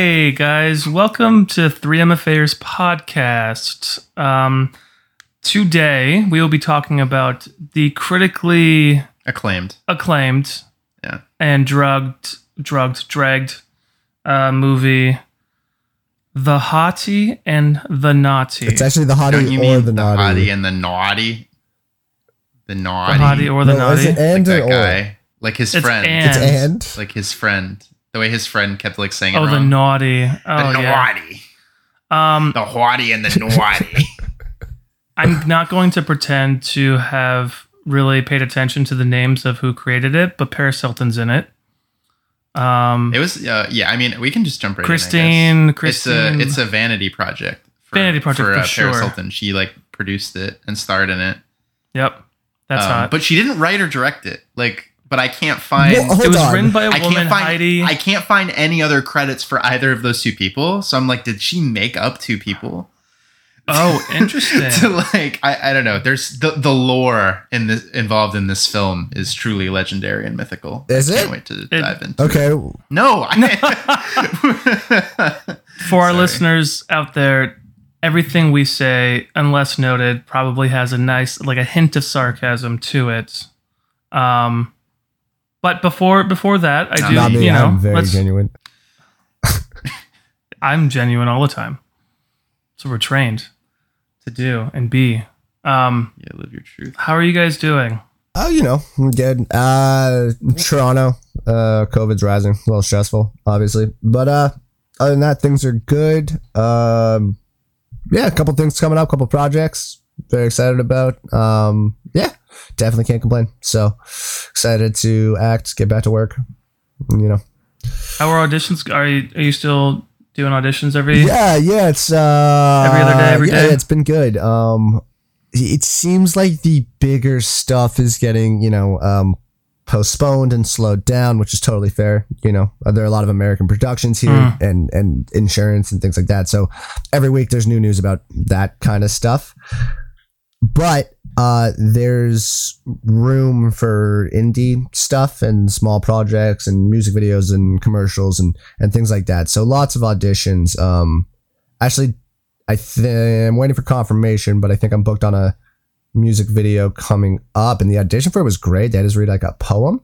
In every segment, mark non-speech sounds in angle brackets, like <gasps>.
Hey guys, welcome to 3MFAers podcast. Um, today we will be talking about the critically Acclaimed. acclaimed Yeah. and drugged, drugged, dragged uh, movie, The Hottie and the Nottie. It's actually the Don't hottie you or mean the the naughty. hottie and the naughty? The Naughty. the naughty. Hottie or the No, is Naughty. it and like or that or? guy. Like his It's friend. and. It's and. Like his friend. The way his friend kept like saying it oh, the wrong. naughty. The Oh, yeah. naughty. Um, The hottie and the Nottie. <laughs> I'm not going to pretend to have really paid attention to the names of who created it, but Paris Hilton's in it. Um, it was uh, yeah, I mean we can just jump right Christine, in. Christine, It's a it's a vanity project. For, Vanity project for uh, Paris sure. Hilton. She like produced it and starred in it. yep, that's Um, hot. But she didn't write or direct it. Like but I can't find Well, it was on. written by a I woman, can't find Heidi. I can't find any other credits for either of those two people. So I'm like, did she make up two people? oh, <laughs> interesting. to like, I, I don't know. There's the the lore in this involved in this film is truly legendary and mythical. Is I can't it? wait to It- dive into. Okay, No, I, <laughs> For our Sorry. listeners out there, everything we say, unless noted, probably has a nice, like a hint of sarcasm to it. Um, but before before that, I do, not me. you know, I'm very genuine. <laughs> I'm genuine all the time. So we're trained to do and be. Um, yeah, live your truth. how are you guys doing? Oh, you know, I'm good. Uh, Toronto, uh, COVID's rising. A little stressful, obviously, but uh, other than that, things are good. Um, yeah, a couple things coming up, couple projects. Very excited about. Um, yeah, definitely can't complain. So excited to act, get back to work. You know, How are auditions? Are you are you still doing auditions every? Yeah, yeah, it's uh Every other day, every yeah, day? it's been good. Um it seems like the bigger stuff is getting, you know, um postponed and slowed down, which is totally fair. You know, Uh, there are a lot of American productions here Mm. and and insurance and things like that. So every week there's new news about that kind of stuff. But uh there's room for indie stuff and small projects and music videos and commercials and and things like that. So lots of auditions. Um actually I th- I'm waiting for confirmation, but I think I'm booked on a music video coming up and the audition for it was great. They had us read like a poem.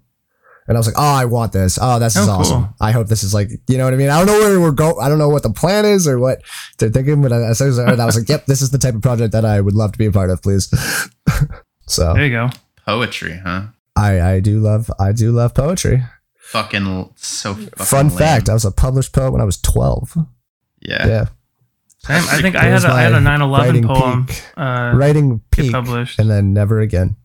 And I was like, oh, I want this. Oh, this is Oh, awesome. cool. I hope this is like, you know what I mean? I don't know where we're going. I don't know what the plan is or what they're thinking, but as soon as I heard that, I was like, yep, this is the type of project that I would love to be a part of, please. <laughs> so There you go. Poetry, huh? I, I do love, I do love poetry. Fucking so. Fucking Fun lame. fact, I was a published poet when I was 12. Yeah. Yeah. Same. I think I had a, I had a my 9/11 poem peak. uh, Writing peak published. and then never again.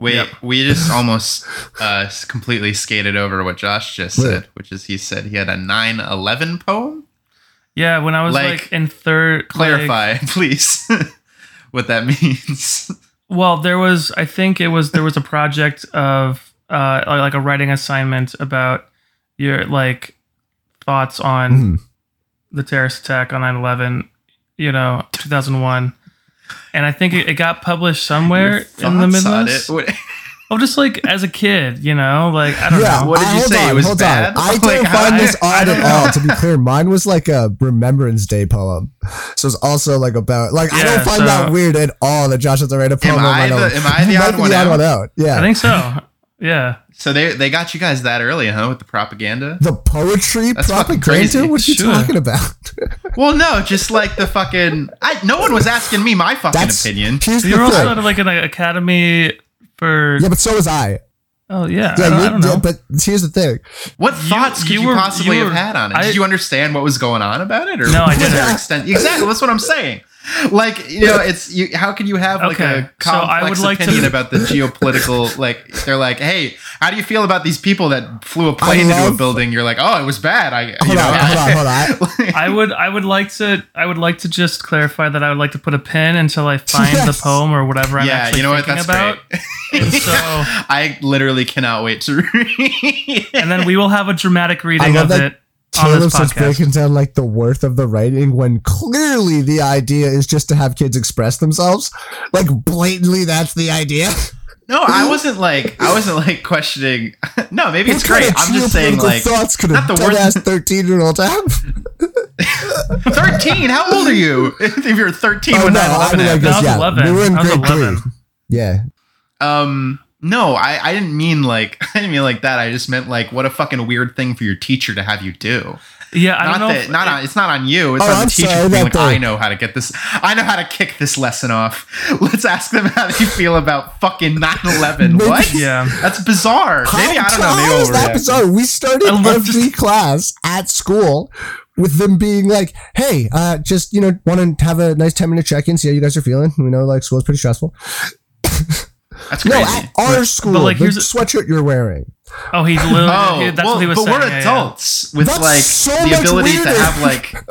We Yep. we just almost uh, completely skated over what Josh just What? said, which is he said he had a 9/11 poem. Yeah, when I was like, Like, in third. like- Clarify, <laughs> please, <laughs> what that means. well, there was. I think it was there was a project of uh like a writing assignment about your like thoughts on Mhm. the terrorist attack on 9/11. You know, 2001. And I think it, it got published somewhere in the thoughts on Midwest. it? What- Oh, just like as a kid, you know, like I don't Yeah, know. What did you hold say? It was hold bad? On. I Like, didn't find this I- I odd at all. To be clear, mine was like a Remembrance Day poem, so it's also like about like I don't find so- that weird at all that Josh has to write a poem. Am I my the- am I the <laughs> You might odd be one out? Yeah, I think so. Yeah. So they they got you guys that early, huh? With the propaganda. the poetry That's propaganda. crazy. What are you Sure. talking about? <laughs> Well, no, just like the fucking. I, no one was asking me my fucking That's opinion. Here's You're also thing. at like an academy for. Yeah, but so was I. Oh yeah. Yeah, I, don't, I don't know. yeah, but here's the thing. What thoughts could you you, were- possibly you have had on it? I- Did you understand what was going on about it, or No, I didn't. there extent- exactly, that's what I'm saying. <laughs> Like you know, it's you. How can you have like Okay, a so I complex would like to- opinion <laughs> about the geopolitical? Like they're like, hey, how do you feel about these people that flew a plane into a building? You're like, oh, it was bad. I Hold you know, on, hold on, hold on. <laughs> I- I would I would like to I would like to just clarify that I would like to put a pin until I find Yes. the poem or whatever I'm yeah, actually you know what? thinking That's about. great. And so I literally cannot wait to read. and then we will have a dramatic reading of that it on Caleb this starts breaking down like the worth of the writing when clearly the idea is just to have kids express themselves. Like blatantly, that's the idea. No, I wasn't like I wasn't like questioning. <laughs> No, maybe it's What kind great. of I'm just saying geopolitical like thoughts could a not the worst- dumbass thirteen year old have? <laughs> 13. How old are you? <laughs> if you're 13 Oh, when no, 9/11 I mean, I guess, I was yeah, 11. we were in grade 11. three. Yeah, Um, no, I, I didn't mean like <laughs> I didn't mean like that. I just meant like what a fucking weird thing for your teacher to have you do. Yeah, I not don't know. that if- not on, it's not on you. It's Oh, on the I'm teacher sorry, being like, they- I know how to get this. I know how to kick this lesson off. <laughs> Let's ask them how they feel about fucking 9-11. Maybe- What? Yeah. That's bizarre. Maybe I don't know. Maybe How is that overreacting. bizarre? We started I love every just- class at school with them being like, "Hey, uh, just you know, want to have a nice ten minute check in, see how you guys are feeling. We know like school's pretty stressful. <laughs> That's No, crazy. at our school, but like, the here's a- sweatshirt you're wearing. Oh, he's literally. <laughs> Oh, he- that's well, what he was but saying. we're yeah, yeah. adults with That's like so the much ability to have like. <laughs>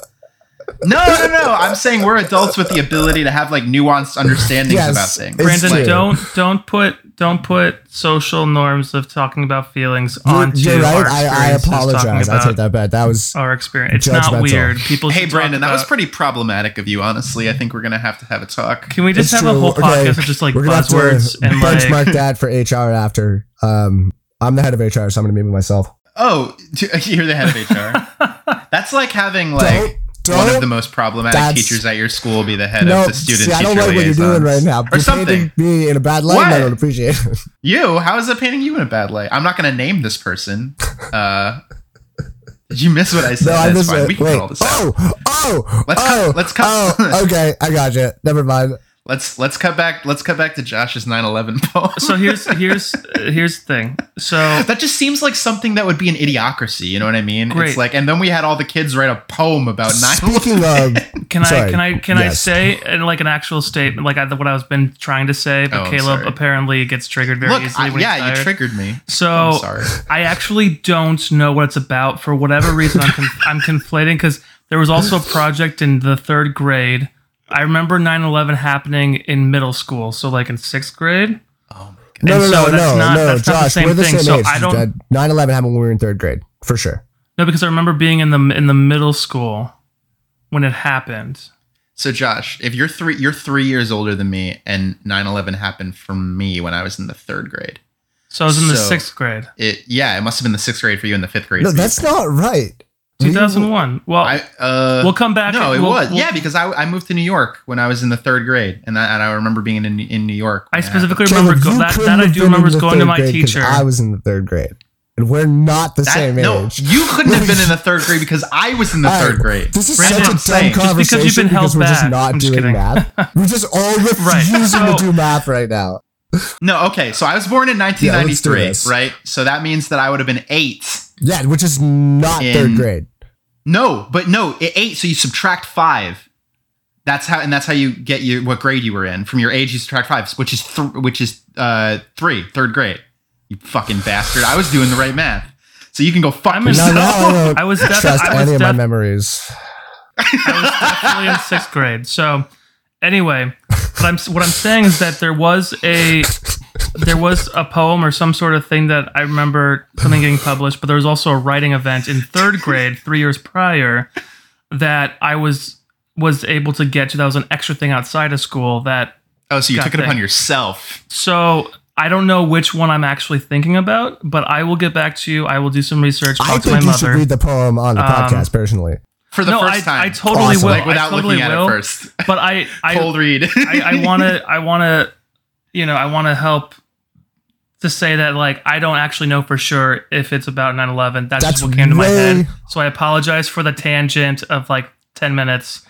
No, no, no. I'm saying we're adults with the ability to have like nuanced understandings Yes, about things. Brandon, true. don't don't put don't put social norms of talking about feelings You're, onto you're our right. I, I apologize. I about take that back. That was Our experience. It's Judgmental. not weird. People. Hey, should talk Brandon, that was pretty problematic of you. Honestly, I think we're gonna have to have a talk. Can we just It's have a true. whole Okay, podcast of just like we're gonna have to buzzwords and like? benchmark that for HR after. Um, I'm the head of HR, so I'm gonna meet with myself. Oh, <laughs> you're the head of HR. <laughs> That's like having like Don't- one of the most problematic teachers at your school will be the head No, of the student see, I don't like what you're doing right now. or You're something. me in a bad light. and I don't appreciate it. <laughs> You? How is it painting you in a bad light? I'm not going to name this person. Uh, did you miss what I <laughs> said? No, I missed fine. it. We can Wait. all this out. Oh, oh, Let's oh, cut- let's cut- Oh, okay, I got you. Never mind. Let's let's cut back. Let's cut back to Josh's 9/11 <laughs> poem. so here's here's here's the thing. So <laughs> that just seems like something that would be an idiocracy. You know what I mean? Great. It's like, and then we had all the kids write a poem about 9/11. Speaking of, <laughs> Can I can I can I say in like an actual statement like I, what I was been trying to say, but Oh, Caleb sorry. apparently gets triggered very Look, easily. I, when he's yeah, you triggered me. So I'm sorry. I actually don't know what it's about for whatever reason. I'm conf- I'm conflating because there was also a project in the third grade. I remember 9/11 happening in middle school, so like in sixth grade. Oh my god. no, And no, so no, that's no, not- no, that's not the Josh, same we're the thing. same So age. I don't- 9/11 happened when we were in third grade, for sure. No, because I remember being in the in the middle school when it happened. So Josh, if you're three, you're three years older than me, and 9/11 happened for me when I was in the third grade. So I was in the sixth grade, It yeah, it must have been the sixth grade for you and the fifth grade. No, that's not right. We- 2001. Well, I uh we'll come back. no, it we'll- was we'll- yeah because I, I moved to New York when I was in the third grade, and I, and I remember being in in New York. I specifically Caleb, remember go- that. couldn't That I do remember in the is going to my teacher. I was in the third grade, and we're not the happened. same That- no, age. you couldn't have been in the <laughs> third grade because I was in the All third grade. This is Brandon, such I'm a saying. dumb Just because you've been held we're just back. not I'm doing kidding. math. <laughs> We're just all refusing so- to do math right now. No, okay, so I was born in Yeah, let's do 1993, this. right? So that means that I would have been eight. Yeah, which is not In- third grade. No, but no, i- eight. So you subtract five. That's how, and that's how you get you what grade you were in from your age. You subtract five, which is th- which is uh three, third grade. You fucking bastard! I was doing the right math. So you can go fuck I'm in- No, no, <laughs> I was defi- trust I was any of my memories. I was definitely in sixth grade. So anyway, what I'm what I'm saying is that there was a there was a poem or some sort of thing that I remember something getting published, but there was also a writing event in third grade three years prior that I was was able to get to. That was an extra thing outside of school that Oh, so you took it upon yourself. so. I don't know which one I'm actually thinking about, but I will get back to you. I will do some research, talk I to my think you should mother. read the poem on the Um, podcast personally. For the no, first I, time. I totally Awesome. will. like without totally looking at will. it first. But I, I, Cold read. I, I <laughs> want to I want to you know I want to help to say that like I don't actually know for sure if it's about 9/11 that's, That's just what came to my head so I apologize for the tangent of like 10 minutes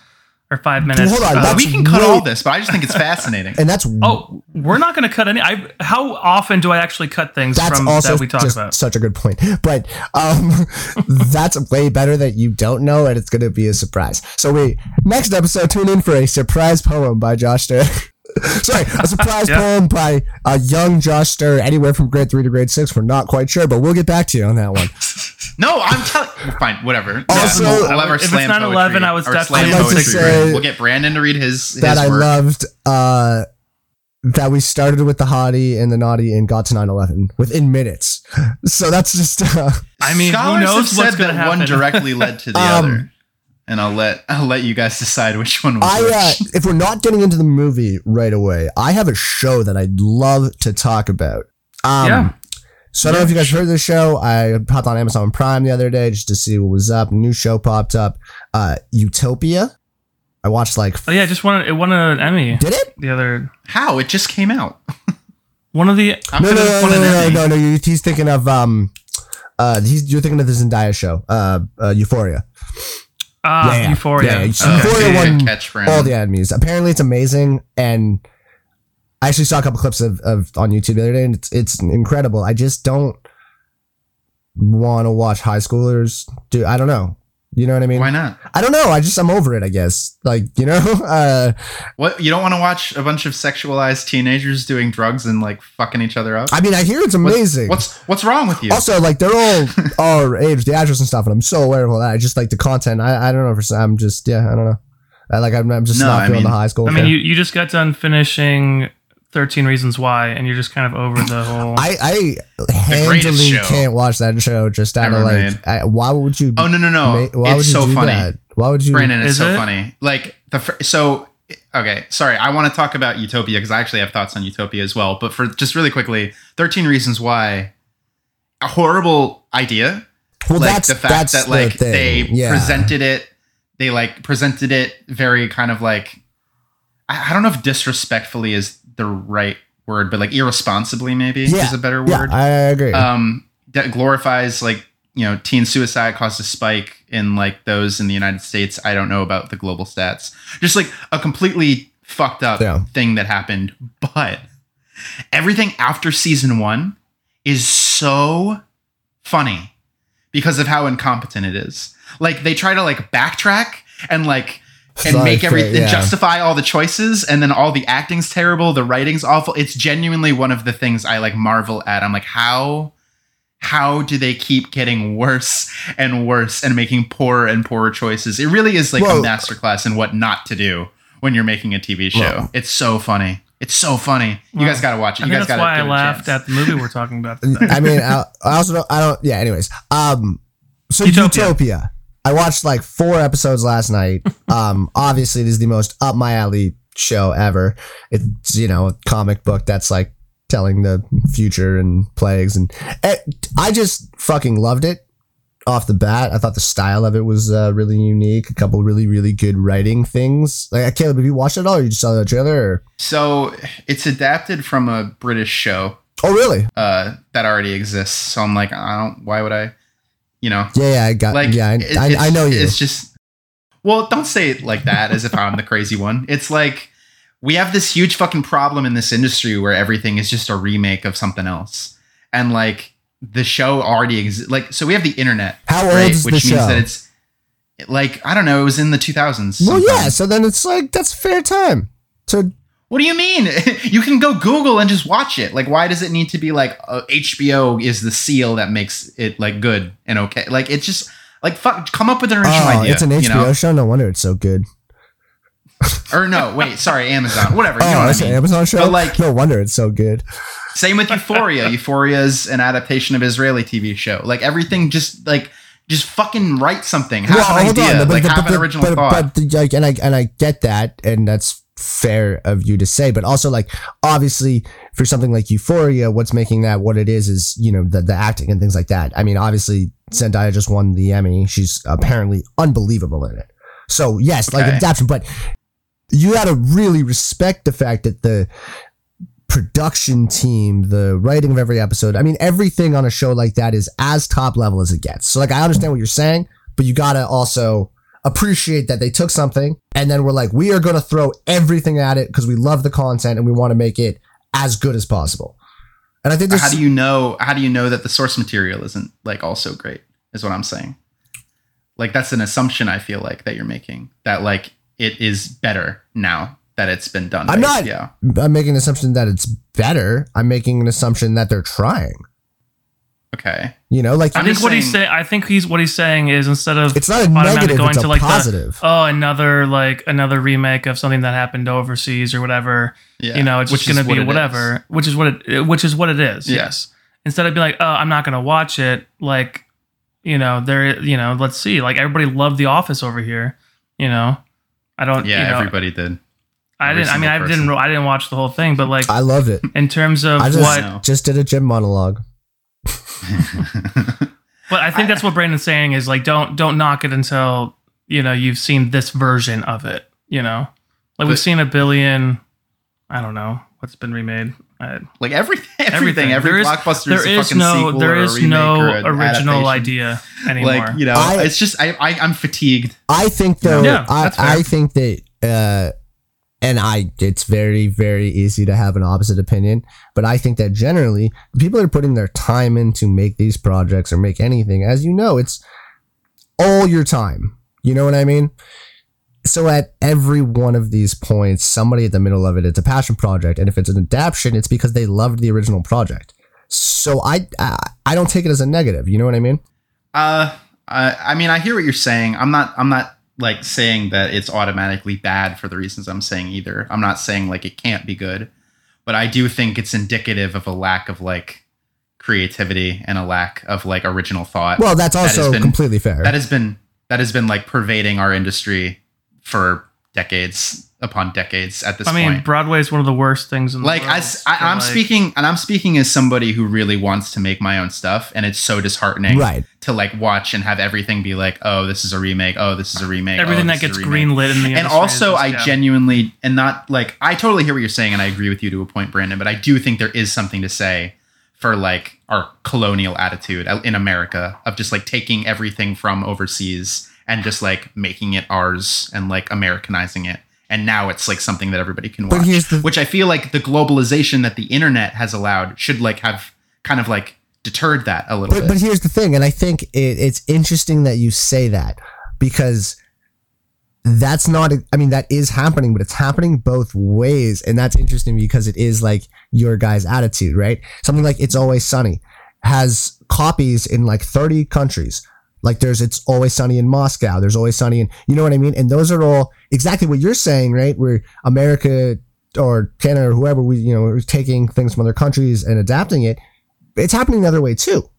or 5 minutes hold on, Uh, we can cut all this, but I just think it's fascinating. <laughs> And that's oh we're not going to cut any I how often do I actually cut things that's from also that we talk about such a good point. But um, <laughs> that's way better that you don't know, and it's going to be a surprise. So wait, next episode, tune in for a surprise poem by Josh Stir. <laughs> <laughs> Sorry, a surprise Yeah. poem by a young Josh Stir, anywhere from grade three to grade six. We're not quite sure, but we'll get back to you on that one. <laughs> no, I'm telling. Fine, whatever. Also- we'll, we'll our If it's slam 9/11, I was definitely- slam I'd like poetry say. We'll get Brandon to read his, his that I work. loved uh, that we started with the hottie and the Nottie and got to 9-11 within minutes. <laughs> So that's just uh, I mean, who knows have what's said going to that one directly led to the Um, other. And I'll let <laughs> I'll let you guys decide which one was I uh, which. if we're not getting into the movie right away, I have a show that I'd love to talk about. Um, Yeah. So I don't know if you guys heard this show. I popped on Amazon Prime the other day just to see what was up. New show popped up. Uh, Utopia. I watched like. Oh yeah, it just won. It won an Emmy. Did it? The other How it just came out. <laughs> one of the. I'm No, no, no, no, no, no, no, no. He's thinking of um, uh, he's you're thinking of the Zendaya show, uh, uh Euphoria. Ah, Yeah, yeah. Euphoria. Yeah, it's Oh, Euphoria good won catch, all the enemies. Apparently, it's amazing, and I actually saw a couple clips of, of on YouTube the other day, and it's it's incredible. I just don't want to watch high schoolers do. I don't know. You know what I mean? Why not? I don't know. I just I'm over it. I guess. Like you know. <laughs> Uh, What you don't want to watch a bunch of sexualized teenagers doing drugs and like fucking each other up? I mean, I hear it's amazing. What's what's wrong with you? also, like they're all <laughs> our age, the actors and stuff, and I'm so aware of all that. I just like the content. I, I don't know if it's, I'm just yeah, I don't know. I like I'm, I'm just No, not I feeling the high school. I mean, thing. you, you just got done finishing 13 Reasons Why, and you're just kind of over the whole. I I handily can't watch that show just out of like. I, why would you? oh no no no! ma- why would it's you so do funny. that? Why would you? Brandon, it's Is so it? funny. Like the fir- so okay, sorry. I want to talk about Utopia because I actually have thoughts on Utopia as well. But for just really quickly, Thirteen Reasons Why, a horrible idea. well, like that's the fact that's that the like thing. they yeah. presented it, they like presented it very kind of like I, I don't know if disrespectfully is the right word, but like irresponsibly maybe Yeah. is a better word. Yeah. I agree. um that glorifies like you know teen suicide caused a spike in like those in the united states i don't know about the global stats just like a completely fucked up Yeah. thing that happened but everything after season one is so funny because of how incompetent it is like they try to like backtrack and like and Sorry, make Faye, everything yeah. justify all the choices and then all the acting's terrible the writing's awful it's genuinely one of the things i like marvel at i'm like how how do they keep getting worse and worse and making poorer and poorer choices it really is like Well- a masterclass in what not to do when you're making a tv show Well- it's so funny it's so funny you Well, guys gotta watch it I you think guys that's gotta why I it a laughed chance. at the movie we're talking about. <laughs> I mean, I, I also don't. I don't. Yeah. Anyways, um, so Utopia. Utopia. I watched like four episodes last night. <laughs> Um, obviously, it is the most up my alley show ever. It's you know a comic book that's like telling the future and plagues, and it, I just fucking loved it off the bat. I thought the style of it was uh, really unique. A couple really really good writing things. Like Caleb, have you watched it all? Or you just saw the trailer? Or? so it's adapted from a british show Oh, really? uh that already exists so i'm like i don't why would i you know Yeah, yeah. I got. like yeah, I, I, I know you. it's just well don't say it like that as if i'm the crazy one it's like we have this huge fucking problem in this industry where everything is just a remake of something else and like the show already exists like so we have the internet How old right is which the means show? that it's like i don't know it was in the 2000s Well, sometime. yeah. So then it's like that's fair time. So what do you mean <laughs> you can go google and just watch it like why does it need to be like uh, hbo is the seal that makes it like good and okay like it's just like fuck come up with an original oh, idea it's an HBO you know? show. No wonder it's so good. <laughs> or no wait sorry amazon whatever you know oh, what it's I mean. an Amazon show. But, like- no wonder it's so good. Same with Euphoria. <laughs> Euphoria is an adaptation of Israeli TV show. Like everything, just like just fucking write something. Have an idea. like have an original but, thought. But, like, and I and I get that, and that's fair of you to say. But also, like, obviously, for something like Euphoria, what's making that what it is is you know the the acting and things like that. I mean, obviously, Zendaya just won the Emmy. She's apparently unbelievable in it. So yes, like Okay. adaptation, but you got to really respect the fact that the production team, the writing of every episode. I mean, everything on a show like that is as top level as it gets. So, like, I understand what you're saying, but you gotta also appreciate that they took something and then we're like, we are gonna throw everything at it because we love the content and we want to make it as good as possible. And I think this. how do you know? How do you know that the source material isn't like also great? Is what I'm saying. Like that's an assumption I feel like that you're making that like it is better now that it's been done. I'm not- HBO. I'm making an assumption that it's better. I'm making an assumption that they're trying. Okay. You know, like I think just what he's saying- saying. I think he's what he's saying is instead of it's not a negative, going it's a to like the- positive. oh another like another remake of something that happened overseas or whatever. Yeah. You know, it's Which just is going to what be it whatever, which is what it which is what it is. Yeah. Yes. Instead of being like, oh, I'm not going to watch it. Like, you know, there, you know, let's see, like everybody loved The Office over here, you know. I don't, Yeah, you know, everybody did. I didn't. I mean, I didn't. I didn't watch the whole thing, but like I love it. in terms of I just what, No. just did a gym monologue. <laughs> but I think that's what Brandon's saying is like, don't don't knock it until you know you've seen this version of it. You know, like we've seen a billion. I don't know what's been remade. I, like everything, <laughs> everything, Everything. every There is- blockbuster there is a is fucking no sequel there or a remake no or an original adaptation. idea anymore. Like you know, I- it's just I, I I'm fatigued. I think though, Yeah, I. I think that, uh, and I, it's very, very easy to have an opposite opinion, but I think that generally people are putting their time in to make these projects or make anything, as you know, it's all your time. You know what I mean? So at every one of these points, somebody at the middle of it, it's a passion project, and if it's an adaptation, it's because they loved the original project. So I, I, I don't take it as a negative. You know what I mean? Uh, I, I mean, I hear what you're saying. I'm not. I'm not like saying that it's automatically bad for the reasons I'm saying either. I'm not saying like it can't be good, but I do think it's indicative of a lack of like creativity and a lack of like original thought. Well, that's That also been- completely fair. that has been that has been like pervading our industry for decades upon decades at this I mean, point. Broadway is one of the worst things in the like world. I, s- I So, am like, speaking and i'm speaking as somebody who really wants to make my own stuff and it's so disheartening Right. to like watch and have everything be like oh this is a remake oh this is a remake Everything oh, that gets a remake. greenlit in the and also is i just- yeah. genuinely and not like i totally hear what you're saying and i agree with you to a point brandon but i do think there is something to say for like our colonial attitude uh, in america of just like taking everything from overseas and just like making it ours and like americanizing it and now it's like something that everybody can watch the- which i feel like the globalization that the internet has allowed should like have kind of like deterred that a little but, bit but here's the thing, and I think it, it's interesting that you say that because that's not. I mean, that is happening, but it's happening both ways, and that's interesting because it is like your guy's attitude, right? Something like "It's Always Sunny" has copies in like 30 countries. Like there's "It's Always Sunny in Moscow." There's "Always Sunny in," you know what I mean? And those are all exactly what you're saying, right? Where America or Canada or whoever we, you know, are taking things from other countries and adapting it it's happening the other way too.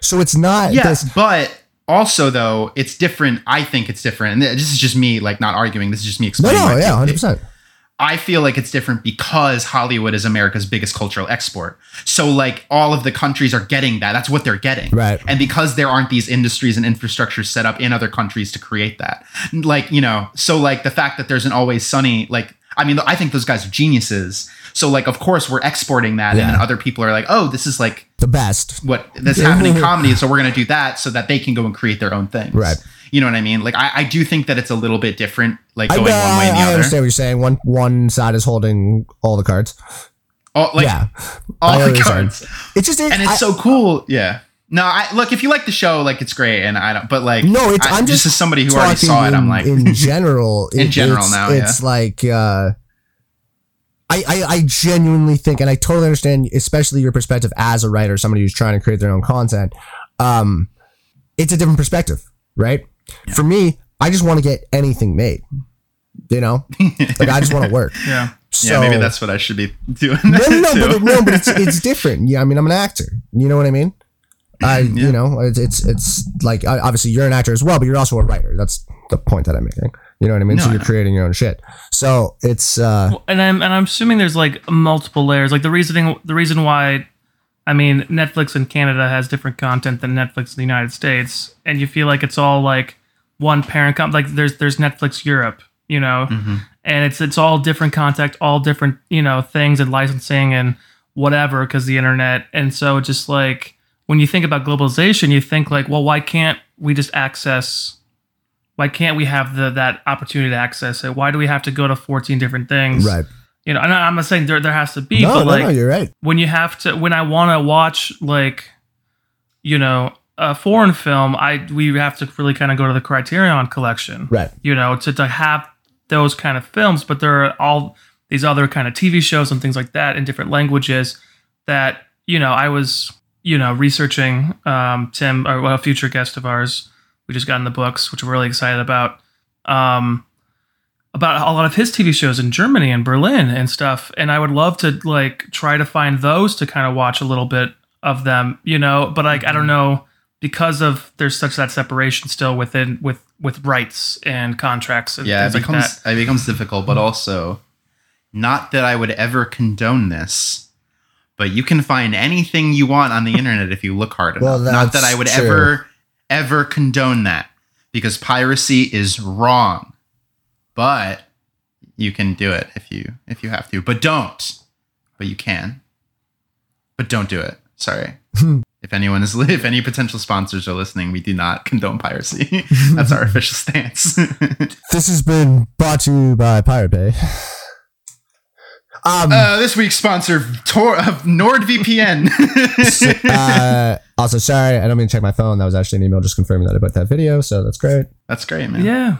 So it's not Yes, this. but also though it's different. I think it's different, and this is just me like not arguing. This is just me explaining. no, my yeah, hundred percent. I feel like it's different because Hollywood is America's biggest cultural export. So like all of the countries are getting that. That's what they're getting. Right. And because there aren't these industries and infrastructures set up in other countries to create that. Like, you know, so like the fact that there's an always sunny like I mean, I think those guys are geniuses. So like of course we're exporting that and Yeah. then other people are like, "Oh, this is like The best. what that's happening in comedy, so we're gonna do that so that they can go and create their own things. Right. You know what I mean? Like I, I do think that it's a little bit different, like I, going one way and the I other. I understand what you're saying. One one side is holding all the cards. Oh, like yeah, all I the saying. cards. it's just it, And it's I- so cool. Yeah. No, I look if you like the show, like it's great, and I don't. But like, no. It's I, I'm just, as somebody who already saw it. I'm like, in <laughs> general. In general it's, now, it's like. uh I, I, I genuinely think, and I totally understand, especially your perspective as a writer, somebody who's trying to create their own content. Um, it's a different perspective, right? For me, I just want to get anything made. You know, <laughs> like I just want to work. yeah. So, yeah, maybe that's what I should be doing. no, no, no, <laughs> but, no, but it's <laughs> it's different. Yeah, I mean, I'm an actor. You know what I mean? I, you know, it's it's it's like obviously you're an actor as well, but you're also a writer. That's the point that I'm making. You know what I mean? No, so you're creating your own shit. So it's uh, Well, and I'm and I'm assuming there's like multiple layers. Like the reasoning, the reason why, I mean, Netflix in Canada has different content than Netflix in the United States, and you feel like it's all like one parent comp. Like there's there's Netflix Europe, you know, Mm-hmm. and it's it's all different content, all different you know things and licensing and whatever because the internet. And so just like when you think about globalization, you think like, well, why can't we just access? Why can't we have the that opportunity to access it? Why do we have to go to 14 different things? right. You know, and I'm not saying there there has to be, No, but no, like no, you're right. when you have to when I want to watch like you know a foreign film, I we have to really kind of go to the Criterion collection, Right. You know, to to have those kind of films, but there are all these other kind of TV shows and things like that in different languages that you know I was you know researching um, Tim or well, a future guest of ours we just got in the books, which we're really excited about. Um, about a lot of his TV shows in Germany and Berlin and stuff. And I would love to like try to find those to kind of watch a little bit of them, you know, but like I don't mm-hmm. know because of there's such that separation still within with with rights and contracts and yeah, it things like becomes that. it becomes difficult, but mm-hmm. also not that I would ever condone this, but you can find anything you want on the <laughs> internet if you look hard Well, enough. Not that I would true. ever ever condone that because piracy is wrong. But you can do it if you if you have to. But don't. But you can. But don't do it. Sorry. <laughs> if anyone is if any potential sponsors are listening, we do not condone piracy. <laughs> That's our <laughs> official stance. This has been brought to you by Pirate Bay. Um, Uh, this week's sponsor Tor- uh, NordVPN. uh, also, sorry, I don't mean to check my phone. That was actually an email just confirming that I put that video, so that's great. That's great, man. Yeah.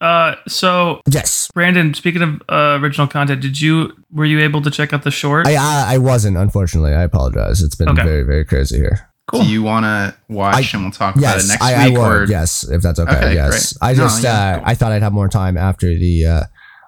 Uh, so Yes, Brandon, speaking of uh, original content, did you were you able to check out the short? I, I I wasn't. Unfortunately, I apologize. It's been Okay. very very crazy here. cool. Do you want to watch and we'll talk about it next I, I week? would. or Yes, if that's okay. Okay, yes, great. I No, just yeah, uh, cool. I thought I'd have more time after the uh,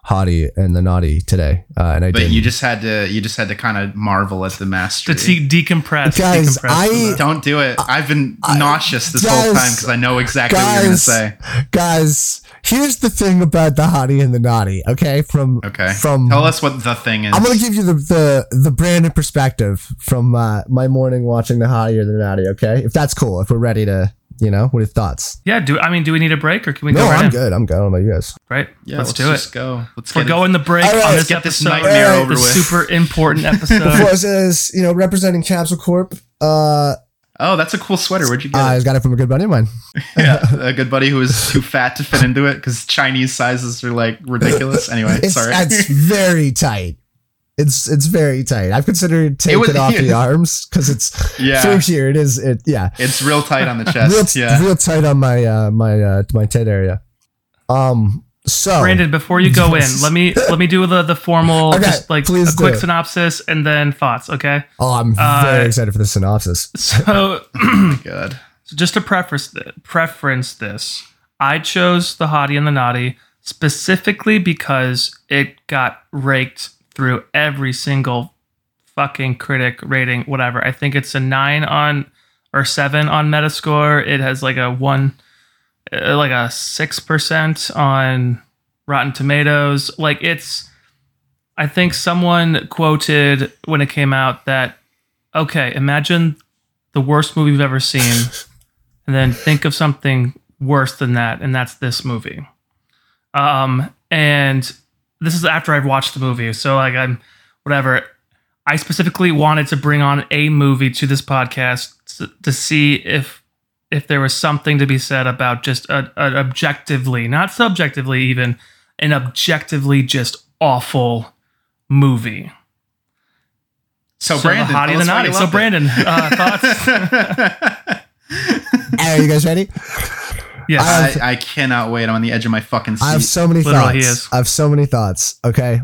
hottie and the Nottie today, uh, and I But didn't. you just had to you just had to kind of marvel at the mastery. to de- decompress. Guys, decompress I- <laughs> Don't do it. I've been nauseous this guys, whole time because I know exactly what you're gonna say. guys, here's the thing about the hottie and the Nottie. Okay, from Okay. from Tell us what the thing is. I'm gonna give you the the the Brandon perspective from uh, my morning watching the hottie or the Nottie. Okay, if that's cool, if we're ready to, you know, what are your thoughts? yeah. Do I mean do we need a break or can we No, go right I'm in? good. I'm good. How about you guys? Right. yeah, let's, let's, do just it. go. Let's go. We're get going the break All right, on let's this get this episode. nightmare All right. over this with. super important <laughs> Before episode. it says, you know, representing Capsule Corp. Uh, Oh, that's a cool sweater. Where'd you get I it? got it from a good buddy of mine. <laughs> Yeah, a good buddy who was too fat to fit into it because Chinese sizes are like ridiculous. Anyway, <laughs> It's sorry. it's very tight. It's it's very tight. I've considered taking was- it off <laughs> the arms because it's Yeah. through here. It is it yeah. it's real tight on the chest. real, yeah. real tight on my uh my uh my tit area. Um so Brandon, before you go in, let me let me do the the formal <laughs> Okay, just like a quick synopsis and then thoughts, okay? Oh, I'm Uh, very excited for the synopsis. So <clears throat> Good. So just to preference th- preference this, I chose the hottie and the Nottie specifically because it got raked through every single fucking critic rating, whatever. I think it's a nine on or seven on Metascore. It has like a one, uh, like a six percent on Rotten Tomatoes. Like it's, I think someone quoted when it came out that, okay, imagine the worst movie you've ever seen, <laughs> and then think of something worse than that, and that's this movie. Um, and this is after I've watched the movie, so like I'm whatever. I specifically wanted to bring on a movie to this podcast to, to see if if there was something to be said about just a, a objectively, not subjectively, even an objectively just awful movie. So, the Brandon, hottie tell the why naughty. So it. Brandon, uh, <laughs> thoughts? Are you guys ready? Yes. I- I, I cannot wait. I'm on the edge of my fucking seat. I have so many Literally, thoughts. is. I have so many thoughts. Okay,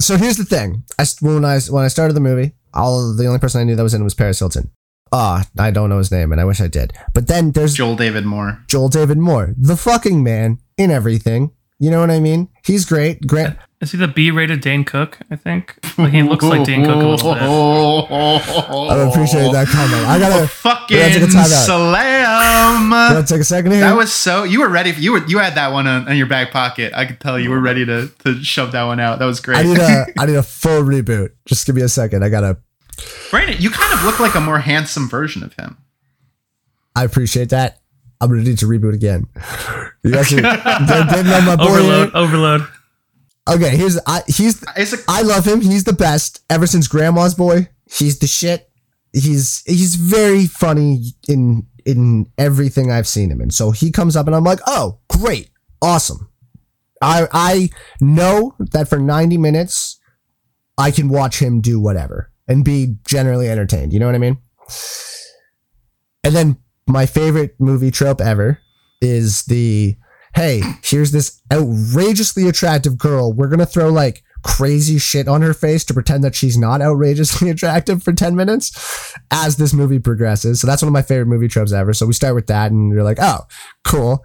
so here's the thing. I when I when I started the movie, all the only person I knew that was in it was Paris Hilton. Ah, I don't know his name, and I wish I did. But then there's Joel David Moore. Joel David Moore, the fucking man in everything. You know what I mean? He's great. Grant. Is he the B-rated Dane Cook? I think like, he looks like Dane Cook a little bit. I appreciate that comment. I gotta. <laughs> Fucking We gotta take a time slam. Gotta take a second here. That was so. You were ready. You were. You had that one on, in your back pocket. I could tell you were ready to to shove that one out. That was great. I need a. <laughs> I need a full reboot. Just give me a second. I gotta. Brandon, you kind of look like a more handsome version of him. I appreciate that. I'm gonna need to reboot again. You guys are they're on my boy. Overload, here. overload. Okay, here's I he's Is it? I love him. He's the best ever since Grandma's Boy. He's the shit. He's he's very funny in in everything I've seen him in. So he comes up and I'm like, oh, great, awesome. I I know that for 90 minutes I can watch him do whatever and be generally entertained. You know what I mean? And then my favorite movie trope ever is the hey, here's this outrageously attractive girl. We're gonna throw like crazy shit on her face to pretend that she's not outrageously <laughs> attractive for 10 minutes as this movie progresses. So that's one of my favorite movie tropes ever. So we start with that and you're like, oh, cool.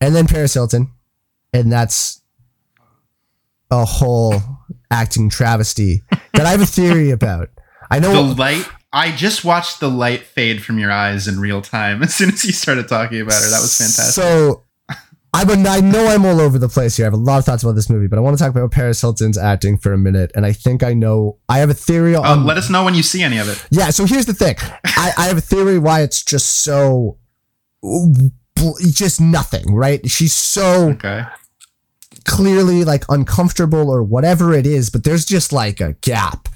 And then Paris Hilton. And that's a whole acting travesty that I have a theory about. I know The light I just watched the light fade from your eyes in real time <laughs> as soon as you started talking about her. That was fantastic. So I but I know I'm all over the place here. I have a lot of thoughts about this movie, but I want to talk about Paris Hilton's acting for a minute. And I think I know. I have a theory oh, on. Oh, let us know when you see any of it. Yeah, so here's the thing. I, I have a theory why it's just so just nothing, right? She's so Okay. Clearly like uncomfortable or whatever it is, but there's just like a gap.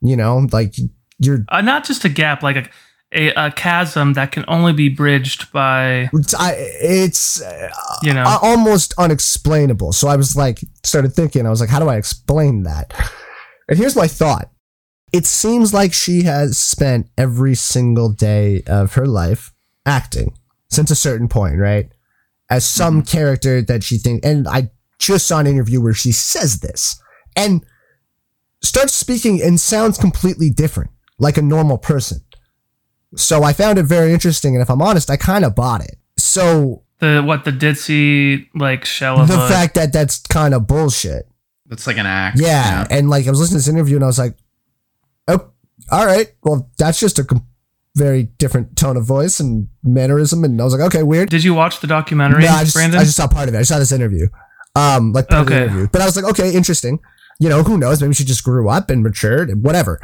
You know, like you're Uh, not just a gap, like a, a, a chasm that can only be bridged by, it's, I, it's uh, you know. almost unexplainable. So I was like, started thinking, I was like, how do I explain that? And here's my thought. It seems like she has spent every single day of her life acting since a certain point, right? As some character that she thinks, and I just saw an interview where she says this and starts speaking and sounds completely different, like a normal person. So I found it very interesting, and if I'm honest, I kind of bought it. So the what the ditzy like shell of the a, fact that that's kind of bullshit. That's like an act. Yeah. And like I was listening to this interview and I was like, oh, all right. Well, that's just a com- very different tone of voice and mannerism. And I was like, okay, weird. Did you watch the documentary, No, I just, Brandon? I just saw part of it. I saw this interview. Um, like Okay. interview. But I was like, okay, interesting. You know, who knows? Maybe she just grew up and matured and whatever.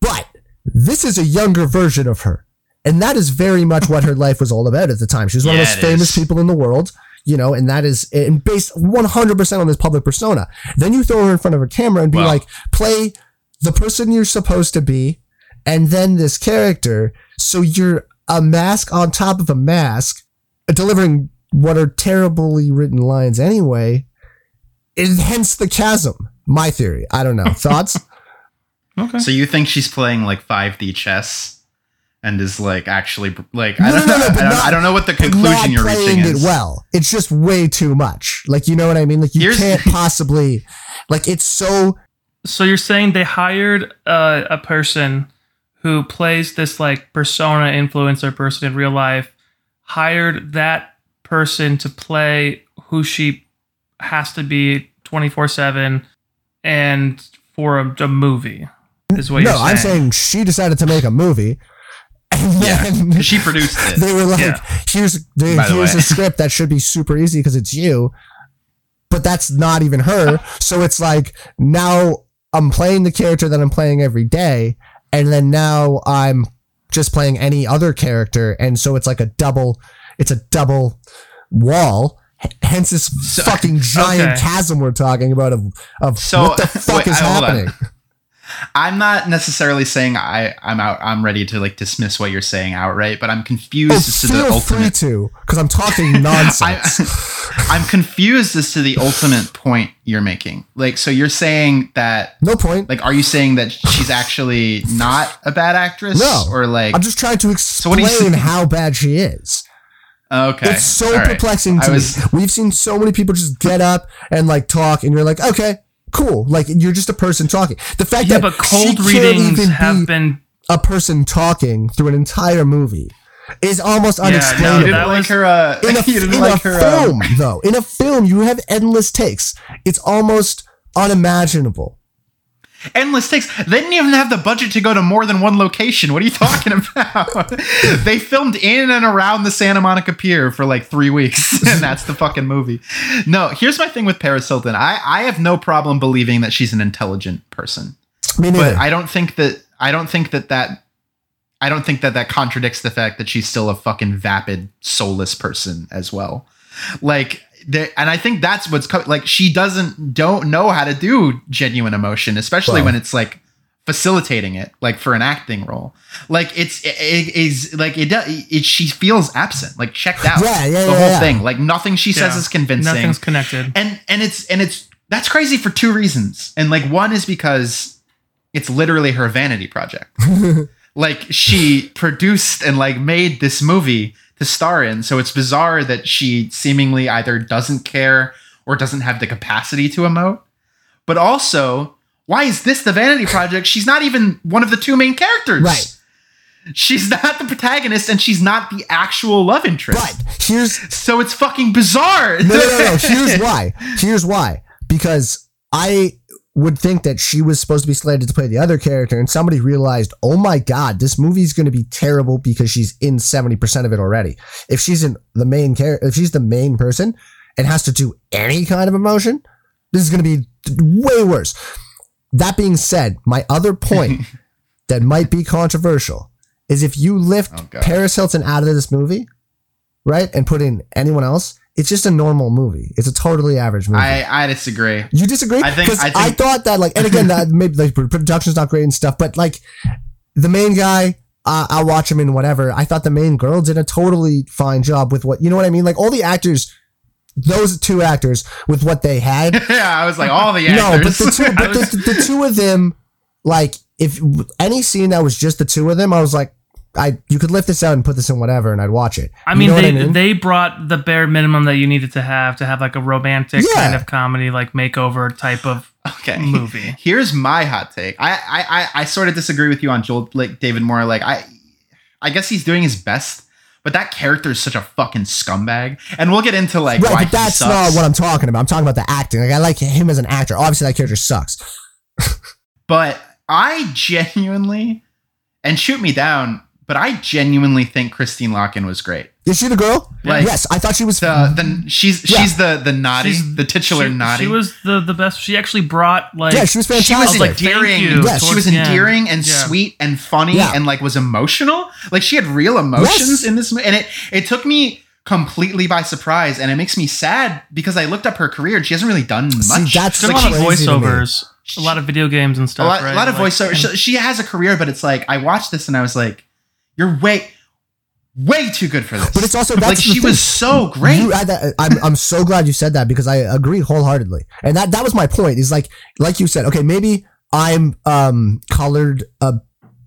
But this is a younger version of her. And that is very much what her life was all about at the time. She was one Yeah, of the most famous is. people in the world, you know, and that is and based 100% on this public persona. Then you throw her in front of a camera and be Wow. like, play the person you're supposed to be, and then this character. So you're a mask on top of a mask, delivering what are terribly written lines anyway. And hence the chasm. My theory. I don't know. Thoughts? <laughs> okay. So you think she's playing like 5D chess and is like actually like No, I don't no, know no, <laughs> but I, don't, not- I don't know what the not conclusion you're playing reaching it is. well. It's just way too much. Like you know what I mean? Like you Here's- can't <laughs> possibly. Like it's so. So you're saying they hired uh, a person who plays this like persona influencer person in real life, hired that person to play who she has to be 24 7 and for a, a movie, is what no, you're saying. I'm saying she decided to make a movie. And Yeah, she produced <laughs> it. they were like, Yeah. "Here's the, By the here's a script that should be super easy because it's you," but that's not even her. <laughs> so it's like now I'm playing the character that I'm playing every day, and then now I'm just playing any other character, and so it's like a double. It's a double wall. Hence this fucking giant okay. chasm we're talking about of of So- what the fuck wait, is I- happening. I'm not necessarily saying I I'm out I'm ready to like dismiss what you're saying outright, but I'm confused Oh, as to the free ultimate to, because I'm talking <laughs> nonsense. I, <laughs> I'm confused as to the ultimate point you're making. Like, so you're saying that, no point. like, are you saying that she's actually not a bad actress? No. Or like, I'm just trying to explain you how bad she is. Okay, It's so all right. perplexing to was, me. We've seen so many people just get up and like talk, and you're like, okay, cool. Like you're just a person talking. The fact yeah, that but cold she can't readings even have be been. a person talking through an entire movie is almost no, you unexplainable. didn't that like was- her. Uh, in a, <laughs> in like a her. film, Um, though, in a film, you have endless takes. It's almost unimaginable. Endless takes. They didn't even have the budget to go to more than one location. What are you talking <laughs> about? they filmed in and around the Santa Monica Pier for like three weeks, <laughs> and that's the fucking movie. No, here's my thing with Paris Hilton. I, I have no problem believing that she's an intelligent person, but. I don't think that I don't think that that I don't think that that contradicts the fact that she's still a fucking vapid, soulless person as well. Like there, and I think that's what's co- like she doesn't don't know how to do genuine emotion, especially Well. when it's like facilitating it, like for an acting role. Like it's it, it is like it, does it she feels absent, like checked out. Yeah, yeah, the yeah, whole yeah. thing, like nothing she says Yeah, is convincing Nothing's connected. and and it's and it's that's crazy for two reasons and like one is because it's literally her vanity project <laughs> like she produced and like made this movie to star in so it's bizarre that she seemingly either doesn't care or doesn't have the capacity to emote but also why is this the vanity project she's not even one of the two main characters Right. she's not the protagonist and she's not the actual love interest But here's so it's fucking bizarre no, no, no, no. <laughs> Here's why. Here's why. Because I would think that she was supposed to be slated to play the other character, and somebody realized, oh my god, this movie's going to be terrible because she's in seventy percent of it already. If she's in the main character, if she's the main person and has to do any kind of emotion, this is going to be way worse. That being said, my other point <laughs> that might be controversial is if you lift Oh, Paris Hilton out of this movie, right, and put in anyone else, it's just a normal movie. It's a totally average movie. I, I disagree. you disagree? I think- I I, thought that, like, and again, that <laughs> maybe the production's not great and stuff, but like the main guy, uh, I'll watch him in whatever. I thought the main girl did a totally fine job with what you know what I mean. Like all the actors, those two actors with what they had, <laughs> yeah, I was like, all the actors. <laughs> no, but the two, but the, the two of them, like if any scene that was just the two of them, I was like, I you could lift this out and put this in whatever, and I'd watch it. I You mean, know what they they brought the bare minimum that you needed to have to have like a romantic Yeah. kind of comedy, like makeover type of <laughs> okay. movie. <laughs> Here's my hot take. I, I, I, I sort of disagree with you on Joel, like David Moore. Like I, I guess he's doing his best, but that character is such a fucking scumbag. And we'll get into like right, why but that's he not what I'm talking about. I'm talking about the acting. Like I like him as an actor. Obviously, that character sucks. <laughs> but I genuinely, and shoot me down, but I genuinely think Christine Lakin was great. Is she the girl? Like- yes, I thought she was. The the she's Yeah. she's the the naughty, She's- the titular she, naughty. She was the the best. She actually brought like yeah, she was fantastic. she was oh, like, thank endearing. you she was endearing and Yeah. sweet and funny Yeah. and like was emotional. Like she had real emotions Yes. in this, mo- and it it took me completely by surprise, and it makes me sad because I looked up her career and she hasn't really done See, much. that's She's done a like lot of crazy to me. voiceovers, a lot of video games and a stuff. lot, right? a lot of Like, voiceover. and- She, she has a career, but it's like I watched this and I was like, "You're way, way too good for this." But it's also that's like she thing. was so great. That, I'm, I'm so glad you said that because I agree wholeheartedly. And that, that was my point is like, like you said, okay, maybe I'm, um, colored, uh,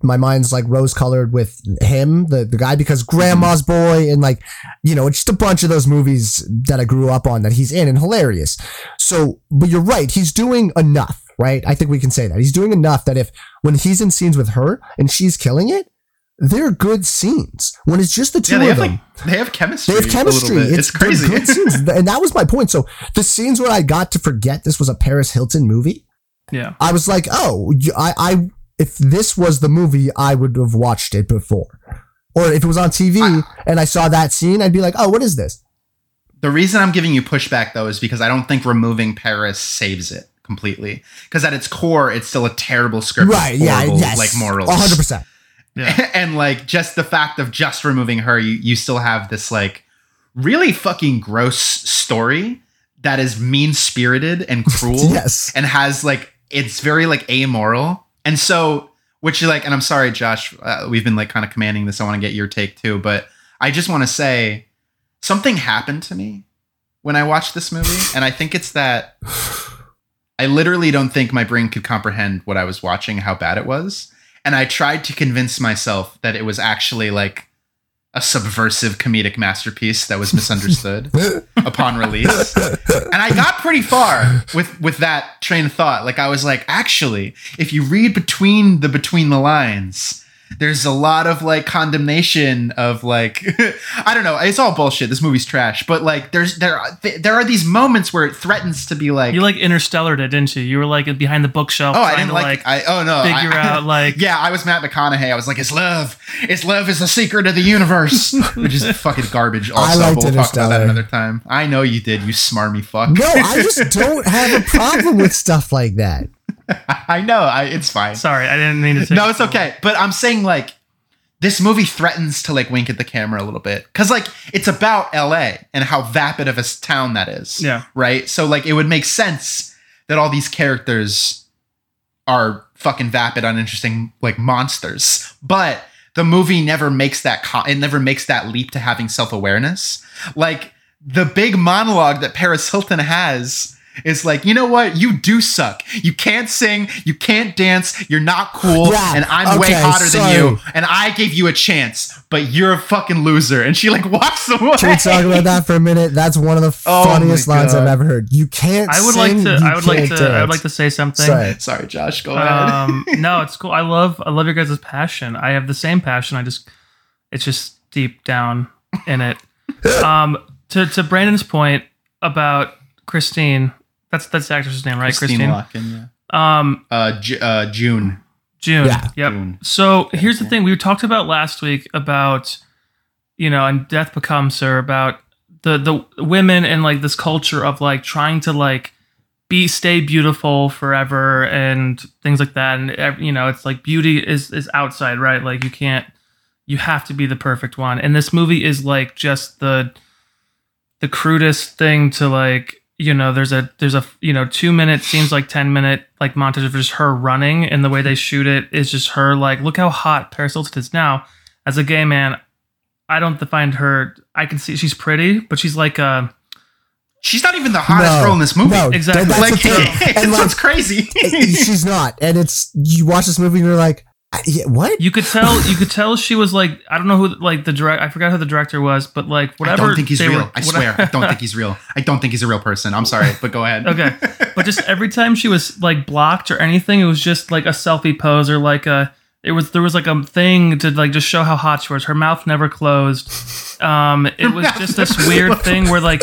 my mind's like rose colored with him, the, the guy, because grandma's boy and like, you know, it's just a bunch of those movies that I grew up on that he's in and hilarious. So, but you're right. He's doing enough, right? I think we can say that he's doing enough that if, when he's in scenes with her and she's killing it, they're good scenes. When it's just the two yeah, they of have them. like they have chemistry. They have chemistry. It's, It's, crazy. Good <laughs> scenes. and that was my point. So the scenes where I got to forget this was a Paris Hilton movie, yeah. I was like, oh, I, I if this was the movie, I would have watched it before. Or if it was on TV and I saw that scene, I'd be like, oh, what is this? The reason I'm giving you pushback though is because I don't think removing Paris saves it completely. Because at its core, it's still a terrible script. Right? Yeah. Yes. Like morals. hundred percent. Yeah. <laughs> and like just the fact of just removing her, you, you still have this like really fucking gross story that is mean spirited and <laughs> cruel. Yes. And has like it's very like amoral. And so which like, and I'm sorry, Josh, uh, we've been like kind of commanding this. I want to get your take too, but I just want to say something happened to me when I watched this movie, and I think it's that <sighs> I literally don't think my brain could comprehend what I was watching, how bad it was. And I tried to convince myself that it was actually like a subversive comedic masterpiece that was misunderstood <laughs> upon release. And I got pretty far with with that train of thought. Like I was like, actually, if you read between the between the lines, there's a lot of like condemnation of like <laughs> I don't know, it's all bullshit. This movie's trash, but like there's there are, there are these moments where it threatens to be like You like Interstellar did, didn't you? You were like behind the bookshelf. Oh, I didn't to, like, I oh no. figure I- <laughs> out like Yeah, I was Matt McConaughey. I was like, "It's love. It's love is the secret of the universe," <laughs> which is fucking garbage. Also, liked we'll talk about that another time. I know you did, you smarmy fuck. No, I just don't have a problem with stuff like that. <laughs> I know. I, it's fine. Sorry, I didn't mean to. No, it's okay. But I'm saying like this movie threatens to like wink at the camera a little bit because like it's about L.A. and how vapid of a town that is. Yeah. Right. So like it would make sense that all these characters are fucking vapid, uninteresting like monsters, but the movie never makes that co- it never makes that leap to having self awareness. Like the big monologue that Paris Hilton has is like, you know what? You do suck. You can't sing. You can't dance. You're not cool. Yeah, and I'm way hotter sorry. than you. And I gave you a chance, but you're a fucking loser. And she like <laughs> walks away. Can we talk about that for a minute? That's one of the Oh funniest lines God. I've ever heard. You can't. I would sing, like to. I would like can't to. I would like to say something. Sorry. Sorry, Josh. Go ahead. Um, <laughs> <laughs> no, it's cool. I love. I love your guys' passion. I have the same passion. I just, it's just deep down in it. Um, to to Brandon's point about Christine. That's that's the actress's name, right? Christine Lakin, yeah. Um, Uh, Ju- uh, June. June. Yeah. Yep. June. So here's the thing: we talked about last week about, you know, and Death Becomes Her about the the women and like this culture of like trying to like be stay beautiful forever and things like that, and you know, it's like beauty is is outside, right? Like you can't, you have to be the perfect one, and this movie is like just the the crudest thing to like you know there's a there's a you know two minute seems like 10 minute like montage of just her running and the way they shoot it is just her like look how hot paris hilton is now as a gay man i don't find her i can see she's pretty but she's like uh She's not even the hottest No, girl in this movie. no, Exactly. that's Like, it's <laughs> And, like, what's crazy. she's not. And it's you watch this movie and you're like, I- yeah, what? you could tell you could <laughs> tell she was like i don't know who like the direct i forgot who the director was but like whatever. I don't think he's real. were- I swear. I don't think he's real. I don't think he's a real person. I'm sorry, but go ahead. okay but just every time she was like blocked or anything it was just like a selfie pose or like a it was there was like a thing to like just show how hot she was her mouth never closed um it was just this weird thing where like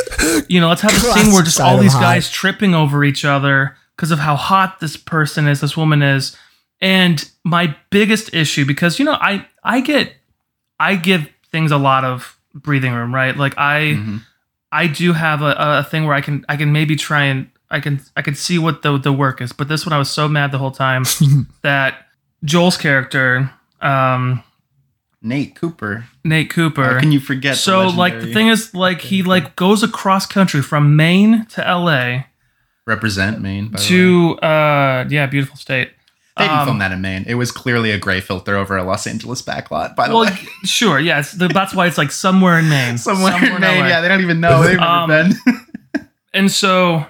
you know let's have a scene where just all these guys tripping over each other because of how hot this person is this woman is and my biggest issue because you know i i get i give things a lot of breathing room right like i Mhm. I do have a, a thing where I can I can maybe try and I can I can see what the the work is. But this one I was so mad the whole time <laughs> that Joel's character, um, Nate Cooper. Nate Cooper. How can you forget? so like the thing is like he like goes across country from Maine to LA represent Maine. The to uh yeah beautiful state. They didn't um, film that in Maine. It was clearly a gray filter over a Los Angeles backlot. By the Well, way, sure, yeah, that's why it's like somewhere in Maine, somewhere, in Maine. Yeah, they don't even know. They've never Um, been. <laughs> And so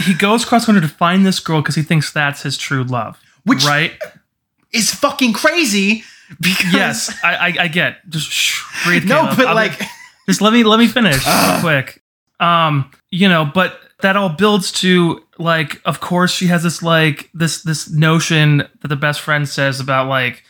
he goes cross country to find this girl because he thinks that's his true love. Which- right? It's fucking crazy. Because Yes, I, I, I get. Just shh, breathe. no, Caleb. but I'll- like just let me let me finish <sighs> real quick. Um, you know, but that all builds to like, of course, she has this like this this notion that the best friend says about like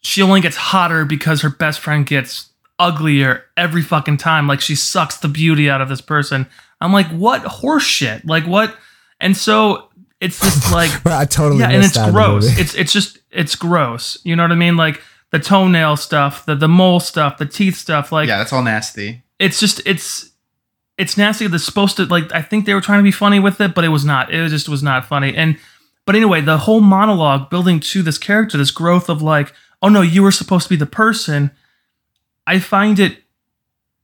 she only gets hotter because her best friend gets uglier every fucking time. Like she sucks the beauty out of this person. I'm like, what horse shit? Like what? And so it's just <laughs> like I totally yeah, and it's that gross. It's it's just it's gross. You know what I mean? Like the toenail stuff, the the mole stuff, the teeth stuff. Like yeah, that's all nasty. it's just it's it's nasty. That's supposed to like I think they were trying to be funny with it, but it was not. It just was not funny. And but anyway, the whole monologue building to this character, this growth of like, oh no, you were supposed to be the person. I find it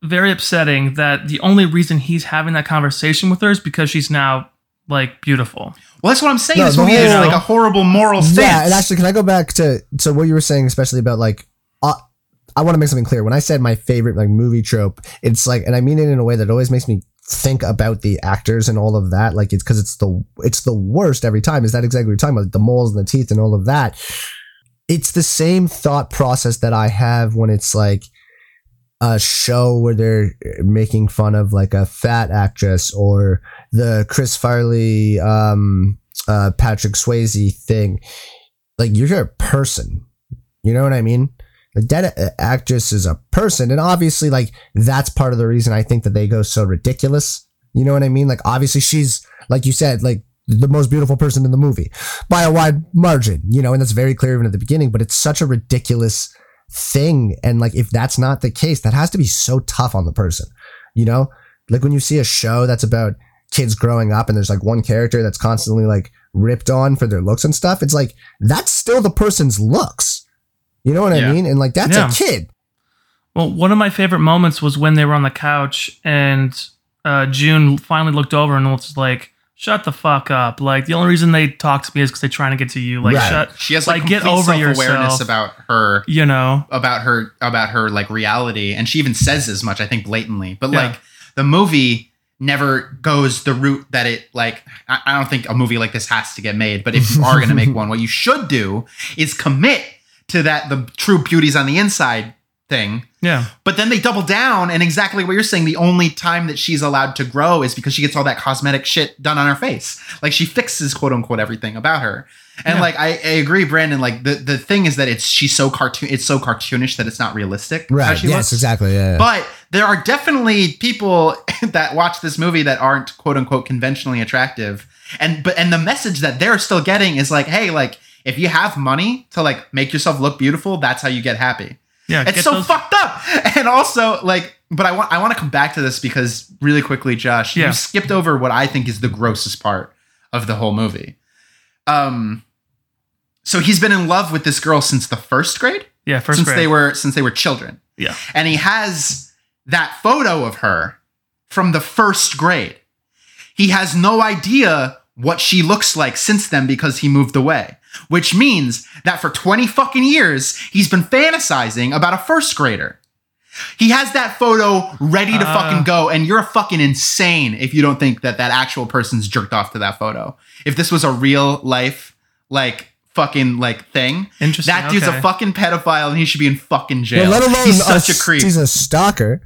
very upsetting that the only reason he's having that conversation with her is because she's now like beautiful. Well, that's what I'm saying. No, this the movie is like a horrible moral stance. Yeah, and actually, can I go back to to what you were saying, especially about like, I want to make something clear. When I said my favorite like movie trope, it's like, and I mean it in a way that always makes me think about the actors and all of that. Like it's because it's the it's the worst every time. Is that exactly what you're talking about? The moles and the teeth and all of that. It's the same thought process that I have when it's like a show where they're making fun of like a fat actress or the Chris Farley, um, uh, Patrick Swayze thing. Like you're a person, you know what I mean? The dead actress is a person, and obviously, like that's part of the reason I think that they go so ridiculous. You know what I mean? Like obviously, she's like you said, like the most beautiful person in the movie by a wide margin. You know, and that's very clear even at the beginning. But it's such a ridiculous thing, and like if that's not the case, that has to be so tough on the person. You know, like when you see a show that's about kids growing up and there's like one character that's constantly like ripped on for their looks and stuff it's like that's still the person's looks you know what Yeah. i mean and like that's Yeah. a kid Well, one of my favorite moments was when they were on the couch and uh, June finally looked over and was like, "Shut the fuck up!" Like the only reason they talk to me is because they're trying to get to you. Like, Right. shut. She has like, Like, get complete over self-awareness yourself. about her You know. about her about her like reality and she even says as much i think blatantly but Yeah. like the movie never goes the route that it like I, I don't think a movie like this has to get made but if you are going to make one what you should do is commit to that the true beauties on the inside thing Yeah. but then they double down and exactly what you're saying the only time that she's allowed to grow is because she gets all that cosmetic shit done on her face like she fixes quote unquote everything about her and Yeah. like I, I agree brandon like the, the thing is that it's she's so cartoon it's so cartoonish that it's not realistic right she yes looks. exactly yeah, yeah. but there are definitely people <laughs> that watch this movie that aren't quote unquote conventionally attractive. And but and the message that they're still getting is like, hey, like if you have money to like make yourself look beautiful, that's how you get happy. Yeah, It's so those- fucked up. <laughs> And also, like, but I want I want to come back to this because really quickly, Josh, Yeah. you skipped over what I think is the grossest part of the whole movie. Um, so he's been in love with this girl since the first grade, Yeah, first since grade. they were since they were children, yeah. and he has that photo of her from the first grade. He has no idea what she looks like since then because he moved away. Which means that for 20 fucking years, he's been fantasizing about a first grader. He has that photo ready to Uh. fucking go, and you're fucking insane if you don't think that that actual person's jerked off to that photo. If this was a real life, like, fucking, like, thing, Interesting. that dude's okay. a fucking pedophile and he should be in fucking jail. Well, let alone he's such a creep. He's a stalker.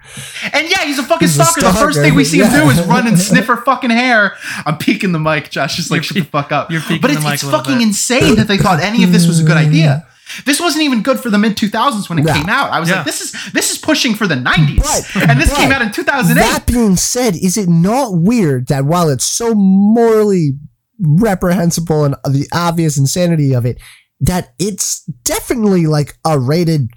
And yeah, he's a fucking He's a stalker. The first thing we see him do is run and <laughs> sniff her fucking hair. I'm peaking the mic. Josh is like, You're shut the fuck up. you're peaking but the it's, mic it's a fucking bit. insane that they thought any of this was a good idea. <laughs> This wasn't even good for the mid 2000s when it Yeah. came out. I was Yeah. like, this is this is pushing for the 90s, But- and this but came out in 2008. That being said, is it not weird that while it's so morally reprehensible and the obvious insanity of it, that it's definitely like a rated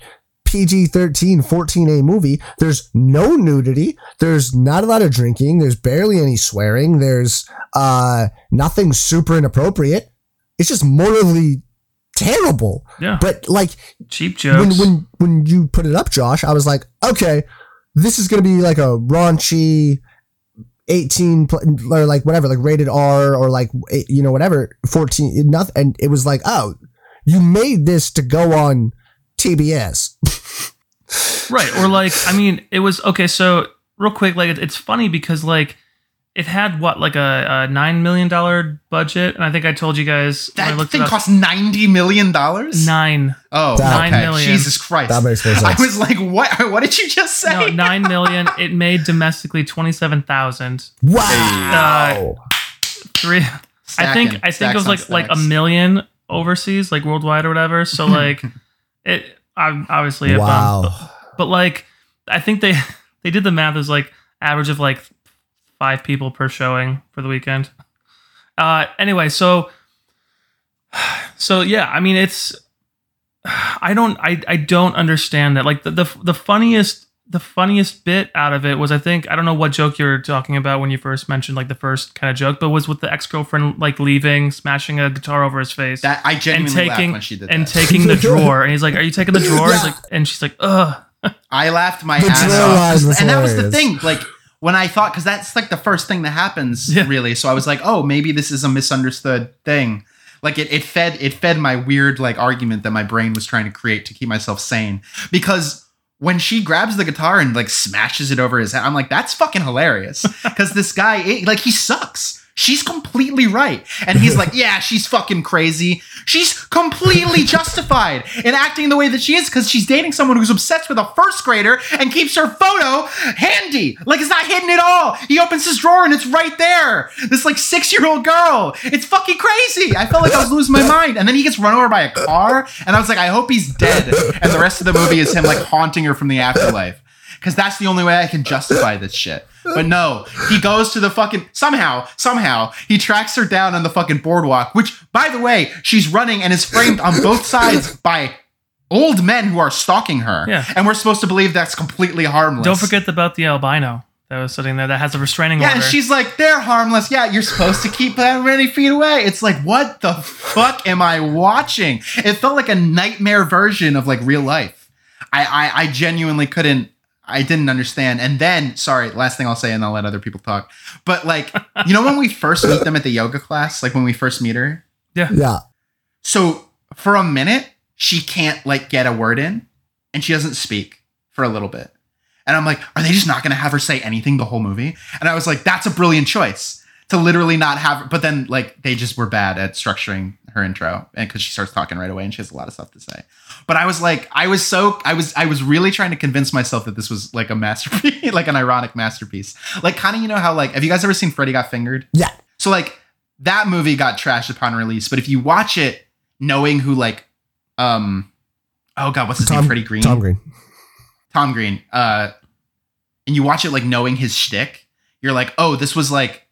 PG 13, 14A movie? There's no nudity. There's not a lot of drinking. There's barely any swearing. There's uh, nothing super inappropriate. It's just morally terrible. Yeah. But like Cheap jokes. when when when you put it up, Josh, I was like, okay, this is gonna be like a raunchy. 18 or like whatever like rated r or like eh, you know whatever 14 nothing and it was like oh you made this to go on tbs right. Or like, I mean, it was okay. So real quick, like, it's funny because like it had what like a, a nine million dollar budget, and I think I told you guys when I that thing it up, cost 90 million dollars. nine. Oh, Nine okay. million. Jesus Christ. that makes more <laughs> I was like, what? <laughs> What did you just say? No, nine <laughs> million. It made domestically twenty seven thousand. wow uh, Three. I think I think Stacks it was like like a million overseas, like worldwide or whatever. So hmm. like it. I'm obviously a bum, wow but like I think they they did the math as like average of like five people per showing for the weekend. Uh, anyway, so so yeah, I mean it's I don't I I don't understand that. Like the the, the funniest the funniest bit out of it was I think I don't know what joke you were talking about when you first mentioned like the first kind of joke, but was with the ex girlfriend like leaving, smashing a guitar over his face that I and genuinely laughed taking when she did and that. taking the <laughs> drawer, and he's like, "Are you taking the drawer?" He's like, and she's like, "Ugh." I laughed my The ass off. and that was the thing. Like when I thought, because that's like the first thing that happens, Yeah. really. So I was like, oh, maybe this is a misunderstood thing. Like it, it fed it fed my weird like argument that my brain was trying to create to keep myself sane. Because when she grabs the guitar and like smashes it over his head, I'm like, that's fucking hilarious. Because this guy, it- like, he sucks. She's completely right. And he's like, yeah, she's fucking crazy. She's completely <laughs> justified in acting the way that she is because she's dating someone who's obsessed with a first grader and keeps her photo handy. Like it's not hidden at all. He opens his drawer and it's right there. This like six year old girl. It's fucking crazy. I felt like I was losing my <laughs> mind. And then he gets run over by a car. And I was like, I hope he's dead. And the rest of the movie is him like haunting her from the afterlife. Because that's the only way I can justify this shit. But no, he goes to the fucking somehow, somehow he tracks her down on the fucking boardwalk. Which, by the way, she's running and is framed on both sides by old men who are stalking her. Yeah. and we're supposed to believe that's completely harmless. Don't forget about the albino that was sitting there that has a restraining Yeah, order. and she's like, they're harmless. Yeah, you're supposed to keep them many feet away. It's like, what the fuck am I watching? It felt like a nightmare version of like real life. I, I, I genuinely couldn't. I didn't understand. And then, sorry, last thing I'll say, and I'll let other people talk. But like, you know, when we first meet them at the yoga class, like when we first meet her, yeah yeah. so for a minute, she can't like get a word in and she doesn't speak for a little bit. And I'm like, are they just not going to have her say anything the whole movie? And I was like, that's a brilliant choice to literally not have. But then like they just were bad at structuring her intro and because she starts talking right away and she has a lot of stuff to say. But I was like, I was so I was I was really trying to convince myself that this was like a masterpiece, <laughs> like an ironic masterpiece. Like kind of you know how like have you guys ever seen Freddy Got Fingered? yeah So like that movie got trashed upon release, but if you watch it knowing who like um oh god, what's his Tom- name? Freddie Green. tom green Tom Green. Uh and you watch it like knowing his shtick, you're like, oh, this was like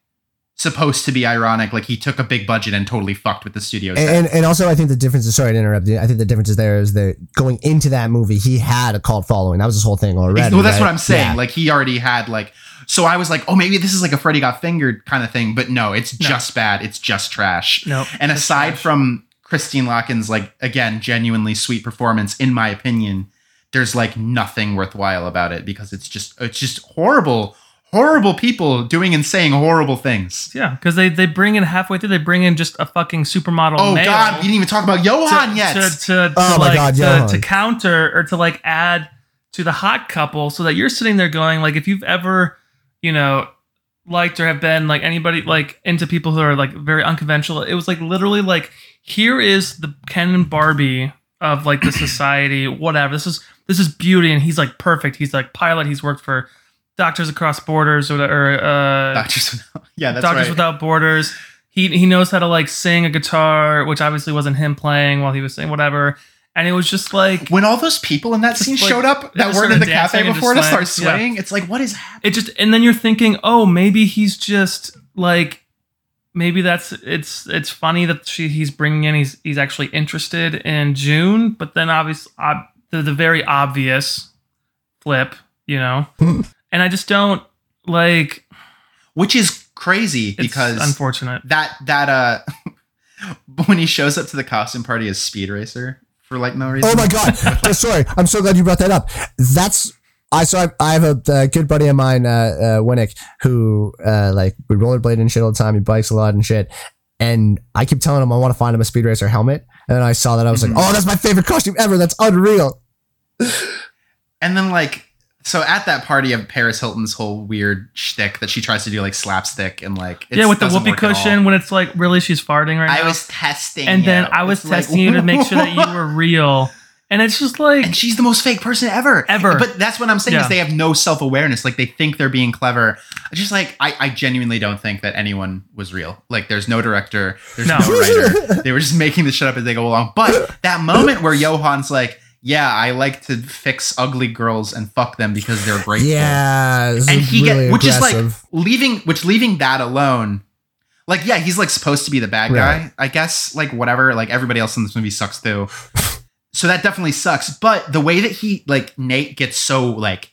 supposed to be ironic. Like he took a big budget and totally fucked with the studio. set. And, and also, I think the difference is sorry to interrupt you. I think the difference is there is that going into that movie, he had a cult following. That was his whole thing already. well, that's right? what I'm saying. Yeah. Like he already had like. So I was like, oh, maybe this is like a Freddy got fingered kind of thing. But no, it's No. just bad. It's just trash. No. And aside trash. from Christine Lakin's like again genuinely sweet performance, in my opinion, there's like nothing worthwhile about it because it's just it's just horrible, horrible people doing and saying horrible things. Yeah, because they they bring in halfway through, they bring in just a fucking supermodel. Oh male God, we didn't even talk about Johann to, yet. to, to, to Oh my like God, to, to counter or to like add to the hot couple, so that you're sitting there going like, if you've ever, you know, liked or have been like anybody like into people who are like very unconventional, it was like literally like here is the Ken and Barbie of like the <coughs> society, whatever. This is this is beauty, and he's like perfect. He's like pilot. He's worked for Doctors Across Borders or, or uh, Doctors, <laughs> yeah, that's Doctors right. Without Borders. He he knows how to like sing a guitar, which obviously wasn't him playing while he was saying whatever. And it was just like when all those people in that scene like- showed up that weren't in the cafe before to just start swaying. Yeah. it's like, what is happening? it just and then you're thinking, oh, maybe he's just like maybe that's it's it's funny that she he's bringing in he's he's actually interested in June, but then obviously ob- the, the very obvious flip, you know. <laughs> and I just don't like Which is crazy it's because unfortunate. that that uh <laughs> when he shows up to the costume party as Speed Racer for like no reason. Oh my god! <laughs> Oh, sorry, I'm so glad you brought that up. That's I so I, I have a, uh good buddy of mine, uh, uh, Winnick, who uh, like we rollerblade and shit all the time. He bikes a lot and shit. And I keep telling him I want to find him a Speed Racer helmet. And then I saw that I was Mhm. like, oh, that's my favorite costume ever. That's unreal. And then like so at that party of Paris Hilton's whole weird shtick that she tries to do like slapstick and like yeah, with the whoopee work at all. cushion when it's like really she's farting right now. I now. was testing, and then. I was It's like, testing you to make sure that you were <laughs> real. And it's just like and she's the most fake person ever. Ever. But that's what I'm saying Yeah. is they have no self awareness. Like they think they're being clever. I Just like I, I genuinely don't think that anyone was real. Like there's no director, there's No. no, writer. They were just making this shit up as they go along. But that moment where Johann's like, "Yeah, I like to fix ugly girls and fuck them because they're grateful." Yeah, and he really get which is like leaving which leaving that alone like yeah he's like supposed to be the bad guy Right. i guess like whatever like everybody else in this movie sucks too. So that definitely sucks but the way that he like nate gets so like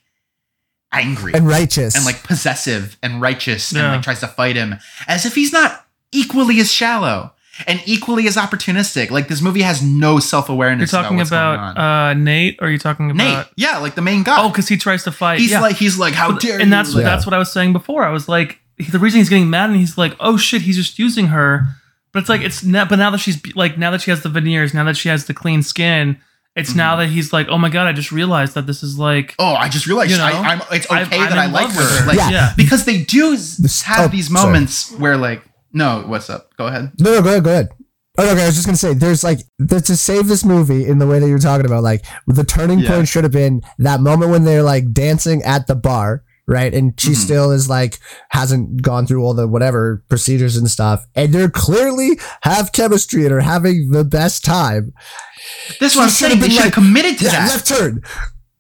angry and righteous. and, like possessive and righteous and like tries to fight him as if he's not equally as shallow and equally as opportunistic like this movie has no self-awareness you're talking what's going about, on. uh, Nate, or are you talking about nate yeah like the main guy Oh, because he tries to fight. he's yeah. like he's like how But- dare and that's you Yeah. that's what I was saying before. I was like, the reason he's getting mad and he's like, oh shit, he's just using her. But it's like it's not. But now that she's like, now that she has the veneers, now that she has the clean skin, it's now Mm-hmm. that he's like, oh my god, I just realized that this is like, oh, I just realized You know, I, I'm, it's okay I'm- I'm that I like her. her. Like, Yeah. yeah. because they do have oh, these sorry. moments where, like, no, what's up? Go ahead. No, no, go ahead, go ahead. Oh, okay, I was just gonna say, there's like to save this movie in the way that you're talking about. Like the turning Yeah. point should have been that moment when they're like dancing at the bar, right? And she Mhm. still is like hasn't gone through all the whatever procedures and stuff, and they're clearly have chemistry and are having the best time. This I'm She should've been like, committed to Yeah, that. left turn.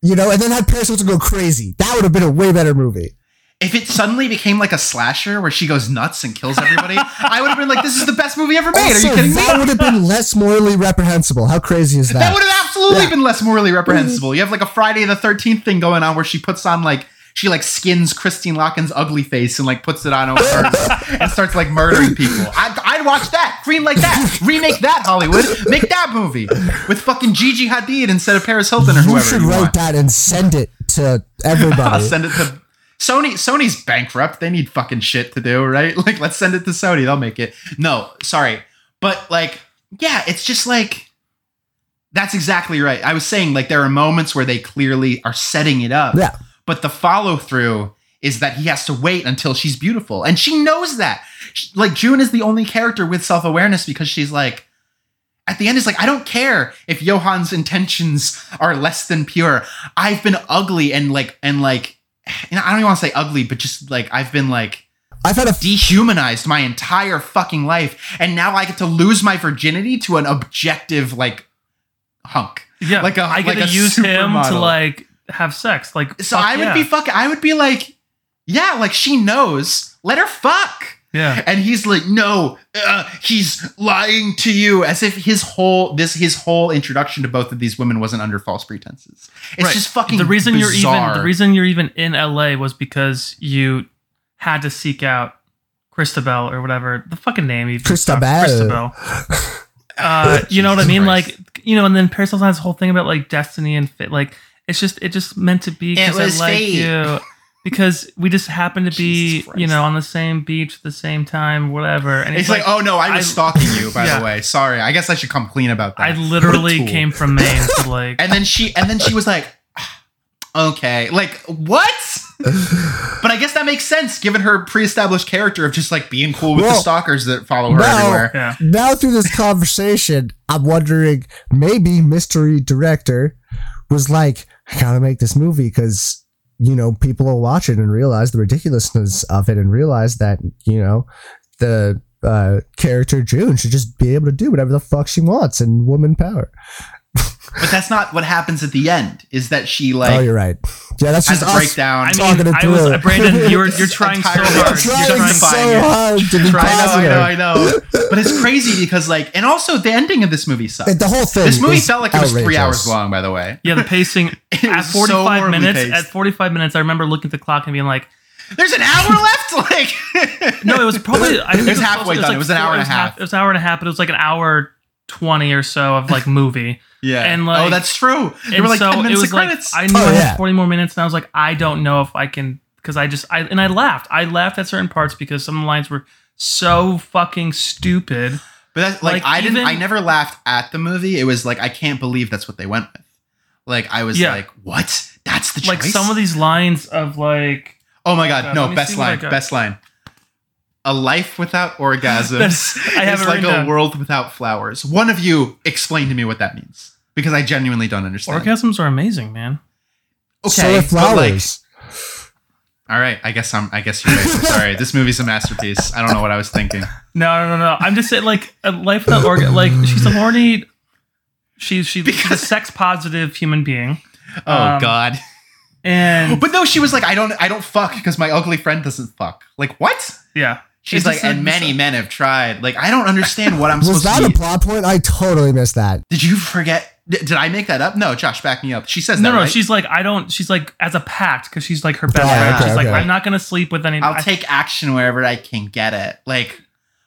You know, and then had Paris Hilton go crazy. That would have been a way better movie. If it suddenly became like a slasher where she goes nuts and kills everybody, I would have been like, "This is the best movie ever made." Also, Are you kidding me? that would have been less morally reprehensible. How crazy is that? That would have absolutely Yeah. been less morally reprehensible. You have like a Friday the Thirteenth thing going on where she puts on like she like skins Christine Lakin's ugly face and like puts it on over hers and starts like murdering people. I'd, I'd watch that. Green like that. Remake that Hollywood. Make that movie with fucking Gigi Hadid instead of Paris Hilton or you whoever should you write want. that and send it to everybody. <laughs> I'll everybody. send it to Sony. Sony's bankrupt. They need fucking shit to do, right? <laughs> Like, let's send it to Sony. They'll make it. No, sorry, but like, yeah, it's just like that's exactly right. I was saying like there are moments where they clearly are setting it up, yeah. but the follow through is that he has to wait until she's beautiful, and she knows that. She- Like June is the only character with self awareness because she's like. At the end, is like I don't care if Johann's intentions are less than pure. I've been ugly and like and like you know, I don't even want to say ugly, but just like I've been like I've had a dehumanized my entire fucking life, and now I get to lose my virginity to an objective like hunk. yeah, Like a- I get like to a use him to like have sex. Like, So I would yeah. be fucking. I would be like, yeah, like she knows. Let her fuck. Yeah. And he's like, no, uh, he's lying to you, as if his whole this his whole introduction to both of these women wasn't under false pretenses. It's Right. just fucking. the reason you're even the reason you're even in LA was because you had to seek out Cristabel or whatever the fucking name even Cristabel. Cristabel. <laughs> Uh, you know what I mean? Christ. Like you know, and then Paris Hilton has this whole thing about like destiny and fit. Like it's just it just meant to be It because I was like fate. you. <laughs> Because we just happen to be, you know, on the same beach at the same time, whatever. And It's like, oh no, I was I- stalking you. By Yeah. the way, sorry. I guess I should come clean about that. I literally What a tool. came from Maine to <laughs> like and then she and then she was like okay like what <laughs> but i guess that makes sense given her pre-established character of just like being cool with the stalkers that follow her no. everywhere yeah. now through this conversation, I'm wondering maybe mystery director was like, I gotta make this movie because you know people will watch it and realize the ridiculousness of it and realize that you know the uh, character June should just be able to do whatever the fuck she wants and woman power. But that's not what happens at the end is that she oh, like oh, you're right. Yeah, that's just a us breakdown I Talking mean, it I was through. Uh, Brandon. <laughs> You're you're trying so entirely- hard. I'm You're trying justifying so it. hard to be I know, I know, I know. <laughs> But it's crazy because like, and also the ending of this movie sucks. And the whole thing. this movie felt like it was three hours long. By the way, Yeah, the pacing <laughs> at was so 45 minutes. paced. At 45 minutes, I remember looking at the clock and being like, there's an hour left. Like, "No, it was probably." I think It was supposed- halfway done. It was an hour and a four- half. It was an hour and a half, but it was like an hour 20 or so of like <laughs> movie. yeah. And, oh, like- oh, that's true. There and were like so ten it was of like. I knew Oh, I yeah. had 40 more minutes, and I was like, I don't know if I can because I just I and I laughed. I laughed at certain parts because some of the lines were so fucking stupid. But that's like, Like, I didn't. I never laughed at the movie. It was like I can't believe that's what they went with. Like I was Yeah. like, what? That's the Like some of these lines of like Oh my god! God, no, me best see what I line. Best line. A life without orgasms That's- I is like a down. world without flowers. One of you explain to me what that means because I genuinely don't understand. orgasms are amazing, man. Okay, are but like, flowers. all right. I guess I'm. I guess you're right. I'm <laughs> sorry. This movie's a masterpiece. I don't know what I was thinking. No, no, no, no. I'm just saying, like, a life without organ. Like, she's a horny. She's she, she's a sex positive human being, Oh Um, God. and <gasps> But no, she was like, I don't. I don't fuck because my ugly friend doesn't fuck. Like what? yeah, She's It's like, and many men have tried. Like, I don't understand what I'm supposed to do. Was supposed that to a be. plot point? I totally missed that. Did you forget? Did, did I make that up? No, Josh, back me up. She says No, that. no, right? she's like, I don't. She's like, as a pact, because she's like her best Oh, friend. okay, she's like. I'm not gonna sleep with any. I'll I- take action wherever I can get it. Like,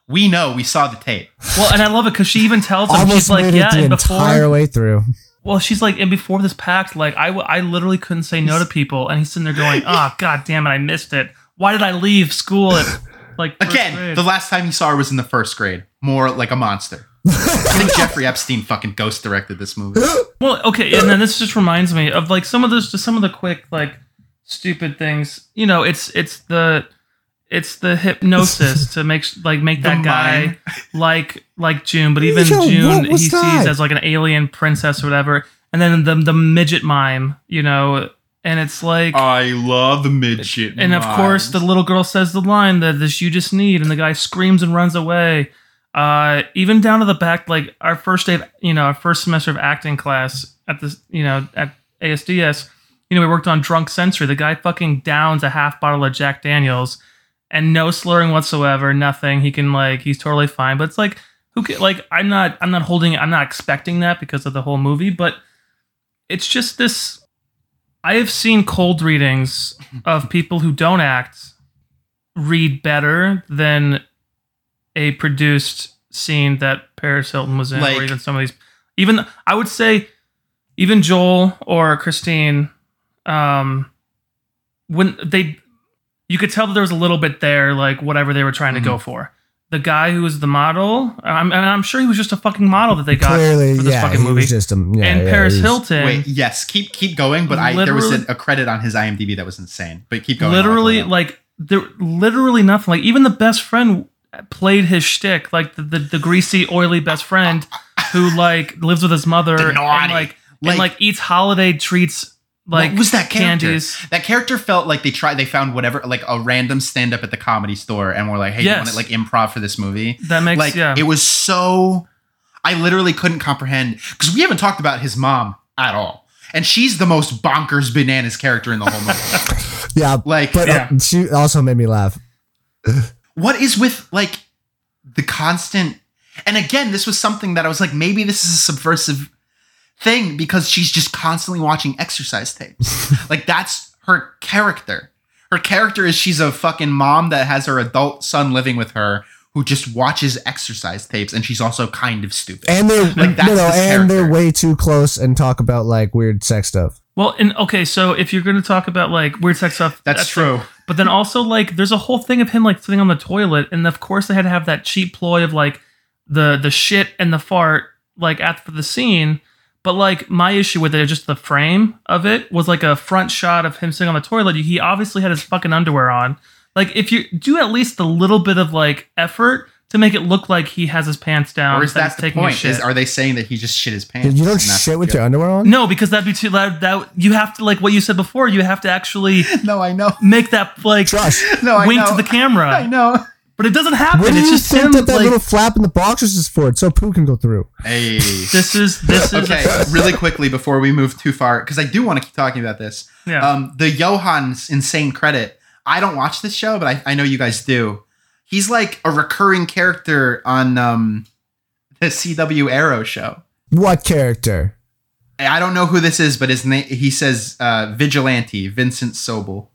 we know, we saw the tape. well, and I love it because she even tells him, Almost she's like, made it yeah, the and before, entire way through. well, she's like, and before this pact, like, I, w- I literally couldn't say no to people, and he's sitting there going, ah, <laughs> oh god damn it, I missed it. Why did I leave school at like Again, grade? the last time he saw her was in the first grade. More like a monster. I think <laughs> Jeffrey Epstein fucking ghost directed this movie. <gasps> Well, okay, and then this just reminds me of like some of those, just some of the quick like stupid things. You know, it's it's the it's the hypnosis <laughs> to make like make that The guy mind. <laughs> like like June, but even Yo, June he was sees as like an alien princess or whatever, and then the the midget mime, you know, and it's like. I love the midget. and of course, the little girl says the line that this you just need, and the guy screams and runs away. Uh, even down to the back, like our first day, of, you know, our first semester of acting class at this, you know, at ASDS, you know, we worked on drunk sensory. The guy fucking downs a half bottle of Jack Daniels, and no slurring whatsoever, nothing. He can like, he's totally fine. But it's like, who can, like, I'm not, I'm not holding, I'm not expecting that because of the whole movie, but it's just this. I have seen cold readings of people who don't act read better than a produced scene that Paris Hilton was in, Like- or even some of these. Even I would say, even Joel or Christine, um, when they, you could tell that there was a little bit there, like whatever they were trying to go for. The guy who was the model, I'm, and I'm sure he was just a fucking model that they got Clearly, for this yeah, fucking he movie. was just a yeah, and yeah, Paris was- Hilton, Wait, yes, keep keep going. But I there was a, a credit on his IMDb that was insane. But keep going. Literally pull like there literally nothing like even the best friend played his shtick like the, the, the greasy oily best friend who like lives with his mother <laughs> and like Like- and like eats holiday treats like what was that character? candies That character felt like they tried. They found whatever, like a random stand up at the comedy store, and were like, "Hey, Yes. you want to like improv for this movie?" that makes like yeah it was so. I literally couldn't comprehend because we haven't talked about his mom at all, and she's the most bonkers bananas character in the whole movie. <laughs> Yeah, Like, but Yeah. uh, she also made me laugh. <laughs> what is with like the constant and again this was something that i was like maybe this is a subversive thing because she's just constantly watching exercise tapes <laughs> like that's her character. Her character is she's a fucking mom that has her adult son living with her who just watches exercise tapes and she's also kind of stupid. And they're Like, that's no, no, this and they're way too close and talk about like weird sex stuff. Well, and okay, so if you're going to talk about like weird sex stuff, that's, true. But then also like there's a whole thing of him like sitting on the toilet, and of course they had to have that cheap ploy of like the the shit and the fart like after the scene. But like my issue with it, just the frame of it was like a front shot of him sitting on the toilet. He obviously had his fucking underwear on. Like if you do at least a little bit of like effort to make it look like he has his pants down, or is that he's the point shit. is are they saying that he just shit his pants You don't shit with the your underwear on. no, because that'd be too loud. That you have to like what you said before. You have to actually <laughs> no i know make that like Josh, no i wink know to the camera. <laughs> i know But it doesn't happen. what do it's you just think him. that that like, little flap in the boxers is for? It's so poo can go through. hey this is this is okay, really quickly before we move too far, because I do want to keep talking about this. yeah. Um, the Johann's insane credit. I don't watch this show, but I, I know you guys do. He's like a recurring character on um, the CW Arrow show. What character? I don't know who this is, but his name he says uh, Vigilante Vincent Sobel.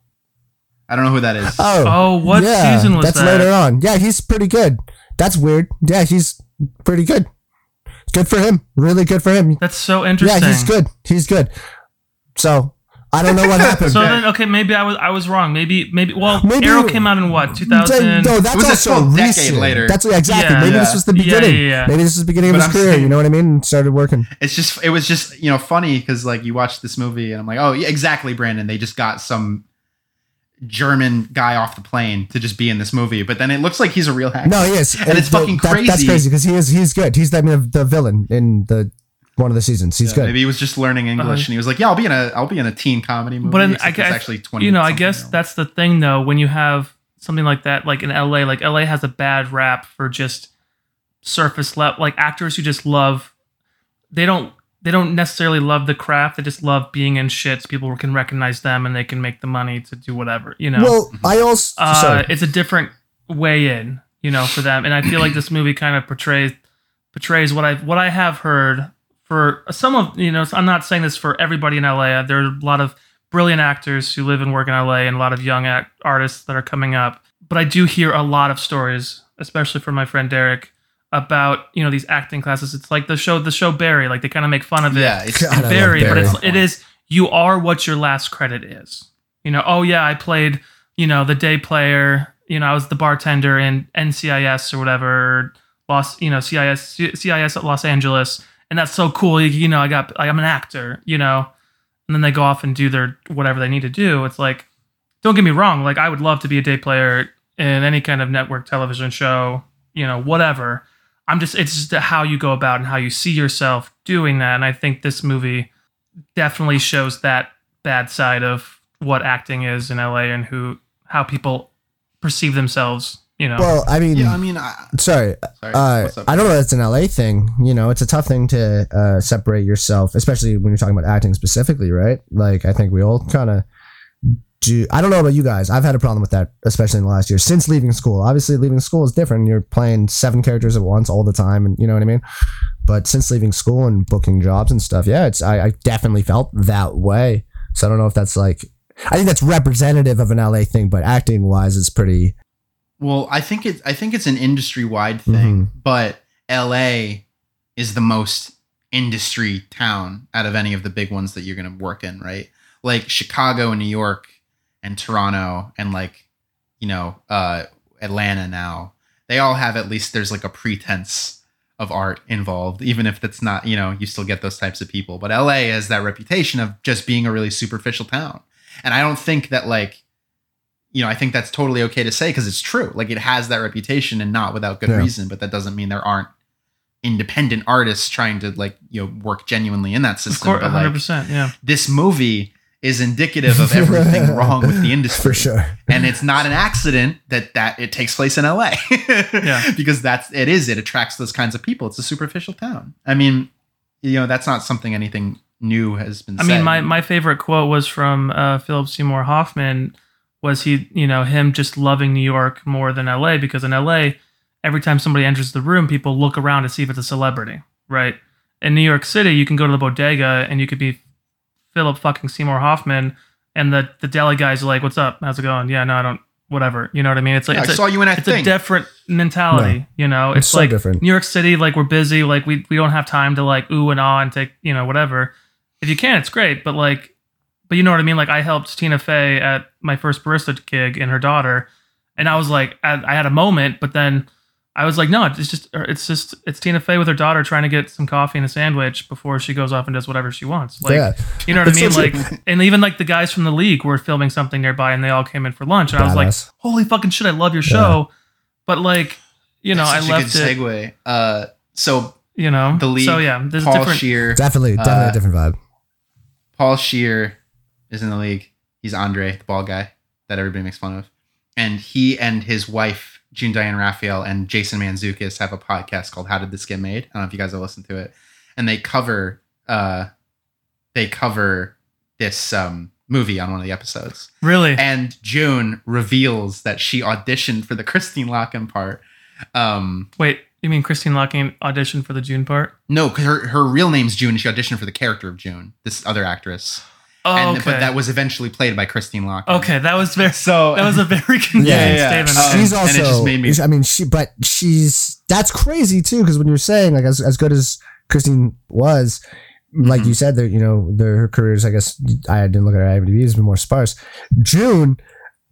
I don't know who that is. Oh, Oh, what season was that's that? That's later on. Yeah, he's pretty good. That's weird. Yeah, he's pretty good. Good for him. Really good for him. That's so interesting. Yeah, he's good. He's good. So I don't know what <laughs> happened. So Okay. then, okay, maybe I was I was wrong. Maybe maybe well, Maybe- Arrow came out in what two no, that's It was a also decade recent. later. That's yeah, exactly. Yeah. Maybe Yeah. this was the beginning. yeah, yeah. Maybe this was the beginning But of his I'm career. saying- you know what I mean? And started working. It's just it was just you know funny because like you watch this movie and I'm like oh yeah exactly Brandon they just got some German guy off the plane to just be in this movie but then it looks like he's a real actor No, he is, And it's fucking that- That's crazy. crazy because he is. He's good. He's the, the villain in the one of the seasons. He's Yeah, good. maybe he was just learning English Uh-huh. and he was like yeah I'll be in a I'll be in a teen comedy movie But in, I guess actually 20 you know, I guess year that's the thing though. When you have something like that, like in LA, like LA has a bad rap for just surface level, like actors who just love. They don't. They don't necessarily love the craft. They just love being in shits. People can recognize them and they can make the money to do whatever. You know. Well, I also uh, it's a different way in, you know, for them. And I feel like this movie kind of portrays portrays what I what I have heard for some of you know. I'm not saying this for everybody in LA. There are a lot of brilliant actors who live and work in LA, and a lot of young act- artists that are coming up. But I do hear a lot of stories, especially from my friend Derek, about you know these acting classes. It's like the show the show Barry. Like they kind of make fun of it yeah it's God, I love but it's it is you are what your last credit is. You know, oh yeah, I played, you know, the day player, you know, I was the bartender in NCIS or whatever, Los, you know, CIS CIS at Los Angeles, and that's so cool. You, you know, I got like, I'm an actor, you know. And then they go off and do their whatever they need to do. It's like don't get me wrong, like I would love to be a day player in any kind of network television show, you know, whatever. I'm just it's just how you go about and how you see yourself doing that. And I think this movie definitely shows that bad side of what acting is in LA and who how people perceive themselves, you know. well, I mean, yeah I mean I, sorry. sorry Uh, up I don't know. That's an LA thing. You know, it's a tough thing to uh, separate yourself, especially when you're talking about acting specifically, right? Like, I think we all kind of do. I don't know about you guys. I've had a problem with that, especially in the last year since leaving school. Obviously, leaving school is different. You're playing seven characters at once all the time, and you know what I mean. But since leaving school and booking jobs and stuff, yeah, it's I, I definitely felt that way. So I don't know if that's like. I think that's representative of an LA thing, but acting wise, it's pretty. Well, I think it. I think it's an industry wide thing, Mm-hmm. but L.A. is the most industry town out of any of the big ones that you're going to work in, right? Like Chicago and New York and Toronto and like you know uh, Atlanta now. They all have at least there's like a pretense of art involved, even if it's not you know you still get those types of people. But L.A. has that reputation of just being a really superficial town, and I don't think that like you know, I think that's totally okay to say because it's true. Like it has that reputation and not without good Yeah. reason, but that doesn't mean there aren't independent artists trying to like, you know, work genuinely in that system. of course, But, 100. like, percent yeah. this movie is indicative of <laughs> everything wrong with the industry. For sure. And it's not an accident that that it takes place in LA. <laughs> Yeah. Because that's it is it attracts those kinds of people. It's a superficial town. I mean, you know, that's not something anything new has been I said. mean, my, my favorite quote was from uh, Philip Seymour Hoffman. Was he, you know, him just loving New York more than LA because in LA, every time somebody enters the room, people look around to see if it's a celebrity, right? In New York City, you can go to the bodega and you could be Philip fucking Seymour Hoffman, and the the deli guys are like, "What's up? How's it going? Yeah, no, I don't, whatever." You know what I mean? It's like Yeah, it's I a- saw you in that it's thing. a different mentality, you know. It's, It's so like different. New York City, like we're busy, like we we don't have time to like ooh and ah and take you know whatever. If you can, it's great, but like, but you know what I mean. Like I helped Tina Fey at my first barista gig and her daughter, and I was like, I, I had a moment, but then I was like, no, it's just it's just it's Tina Fey with her daughter trying to get some coffee and a sandwich before she goes off and does whatever she wants. Like, yeah. you know what I mean? Like, true. and even like the guys from the league were filming something nearby, and they all came in for lunch, and I was like, holy fucking shit, I love your show, but like, you know, That's I such left a it. segue. Uh, so You know, the league, So yeah, there's a Paul different. Scheer, definitely, definitely Uh, a different vibe. Paul Scheer is in the league. He's Andre, the ball guy that everybody makes fun of. And he and his wife, June Diane Raphael, and Jason Mantzoukas have a podcast called How Did This Get Made? I don't know if you guys have listened to it. And they cover uh they cover this um movie on one of the episodes. Really? And June reveals that she auditioned for the Christine Lakin part. Um Wait, you mean Christine Lakin auditioned for the June part? no, because her, her real name's June. and She auditioned for the character of June, this other actress. Oh, and okay. but that was eventually played by Christine Lakin. okay, that was very. So <laughs> That was a very <laughs> confusing Yeah, yeah. statement. Um, she's and also. it just made me- I mean, she, but she's that's crazy too. Because when you're saying like as as good as Christine was, like Mhm. you said, that you know their her careers. I guess I didn't look at her IMDb; it's been more sparse. June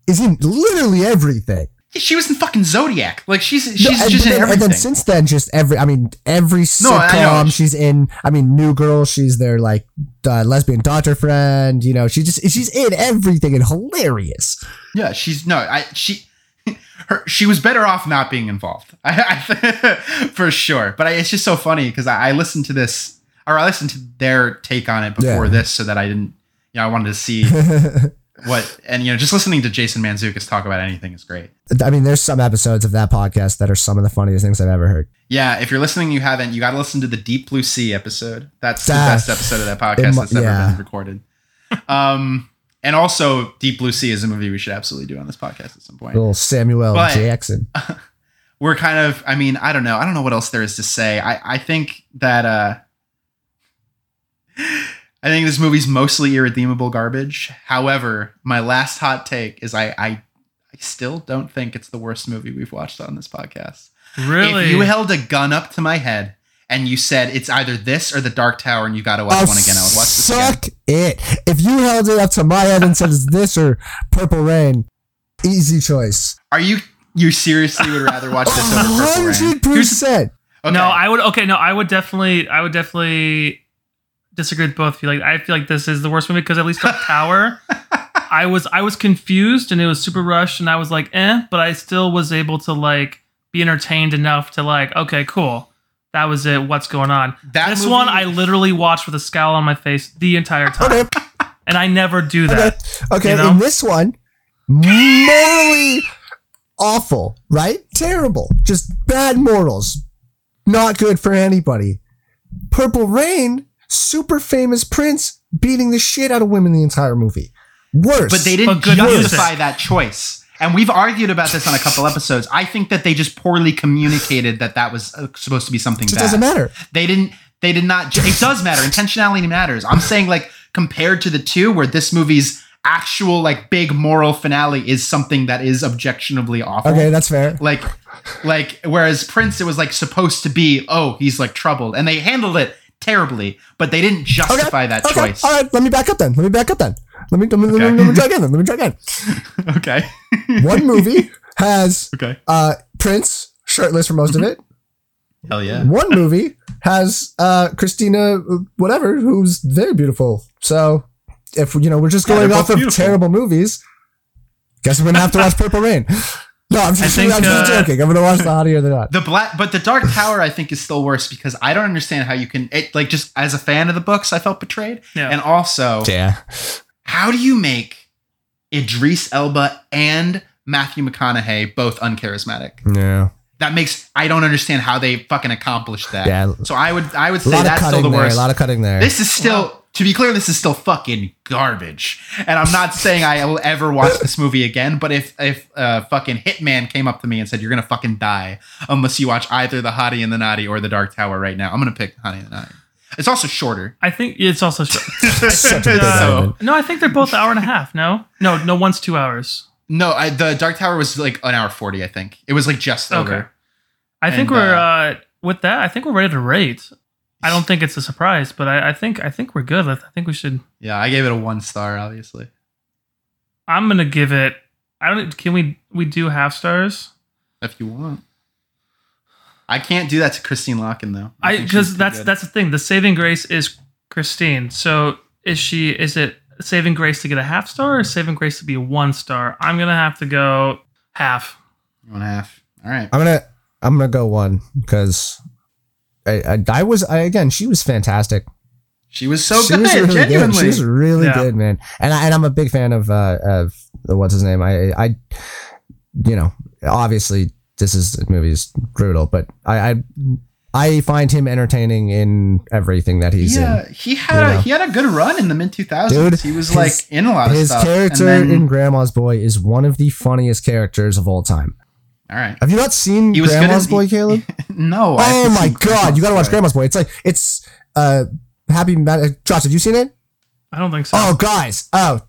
is in literally everything. She was in fucking Zodiac. Like she's she's No, just but in then, and then since then, just every. I mean, every No, sitcom she's in. I mean, New Girl. She's their like uh, lesbian daughter friend. You know, she just she's in everything and hilarious. yeah, she's no, I she. <laughs> Her, she was better off not being involved, I, <laughs> I, for sure. But I, it's just so funny because I, I listened to this, or I listened to their take on it before Yeah. this, so that I didn't, you know, I wanted to see <laughs> what, and you know, just listening to Jason Mantzoukas talk about anything is great. I mean, there's some episodes of that podcast that are some of the funniest things I've ever heard. Yeah, if you're listening, you haven't, you got to listen to the Deep Blue Sea episode. That's the best episode of that podcast mu- that's ever yeah. been recorded. Um, and also, Deep Blue Sea is a movie we should absolutely do on this podcast at some point. Little Samuel But- Jackson. <laughs> We're kind of, I mean, I don't know, I don't know what else there is to say. I, I think that, uh, I think this movie's mostly irredeemable garbage. However, my last hot take is I, I, I still don't think it's the worst movie we've watched on this podcast. really? If you held a gun up to my head and you said it's either this or the Dark Tower and you got to watch Oh, one again, I would watch this again. Oh, suck it. If you held it up to my head and said it's this or Purple Rain, easy choice. Are you you seriously would rather watch this over Purple Rain? Hundred Here's- percent. okay. No, I would. Okay, no, I would definitely. I would definitely disagree with both of you. Like, I feel like this is the worst movie because at least Tower, <laughs> I was I was confused and it was super rushed and I was like, eh, but I still was able to like be entertained enough to like, okay, cool. That was it. What's going on? That this movie- one I literally watched with a scowl on my face the entire <laughs> time, and I never do okay, that. okay. You know? In this one, morally awful, right? Terrible. Just bad morals. Not good for anybody. Purple Rain, super famous prince beating the shit out of women the entire movie. Worse. but they didn't But good justify music. that choice. And we've argued about this on a couple episodes. I think that they just poorly communicated that that was uh, supposed to be something it bad. doesn't matter. They didn't. They did not. ju- It does matter. Intentionality matters. I'm saying like compared to the two, where this movie's actual like big moral finale is something that is objectionably awful. Okay, that's fair. like like whereas prince it was like supposed to be oh he's like troubled and they handled it terribly but they didn't justify that okay. choice All right, let me back up then. Let me back up then. Let me let me, let me, let me try again. Then. Let me try again. <laughs> okay One movie <laughs> has okay uh Prince shirtless for most of it. hell yeah One movie has uh Christina whatever who's very beautiful. So if you know we're just going they're off of beautiful. terrible movies, guess we're gonna have to watch <laughs> Purple Rain. No, I'm just, think, I'm just uh, joking. I'm gonna watch the Hottie or the Not. the black but the dark tower i think is still worse because i don't understand how you can it like just as a fan of the books i felt betrayed Yeah. and also Yeah. how do you make idris elba and matthew mcconaughey both uncharismatic Yeah. that makes i don't understand how they fucking accomplished that Yeah. so i would i would say that's still the there. worst A lot of cutting there. This is still, To be clear, this is still fucking garbage, and I'm not saying I will ever watch this movie again. But if if uh, fucking Hitman came up to me and said you're gonna fucking die unless you watch either the Hottie and the Nottie or the Dark Tower right now, I'm gonna pick Hottie and the Nottie. It's also shorter. I think it's also short. <laughs> such a big Uh, no, I think they're both an hour and a half. No, no, no. One's two hours. No, I, the Dark Tower was like an hour forty. I think it was like just over. Okay. I think And, we're uh, uh, with that. I think we're ready to rate. I don't think it's a surprise, but I, I think I think we're good. I think we should. Yeah, I gave it a one star. Obviously, I'm gonna give it. I don't. Can we we do half stars? if you want. I can't do that to Christine Lakin though. I because that's good. that's the thing. The saving grace is Christine. So is she? Is it saving grace to get a half star or saving grace to be a one star? I'm gonna have to go half. one half. All right. I'm gonna I'm gonna go one because I, I I was I again she was fantastic. She was so she good. was really genuinely. good. She was really Yeah. good, man. And I, and I'm a big fan of uh of what's his name. I I you know obviously this is the movie is brutal, but I I I find him entertaining in everything that he's yeah, he had You a he had a good run in the mid 2000s. Dude, he was his- like in a lot of His stuff. character and then, in Grandma's Boy is one of the funniest characters of all time. All right. Have you not seen He was Grandma's in- Boy, Caleb? <laughs> No. Oh my god, you gotta watch Grandma's Boy. It's like it's uh happy. Ma- Josh, have you seen it? I don't think so. Oh, guys. Oh,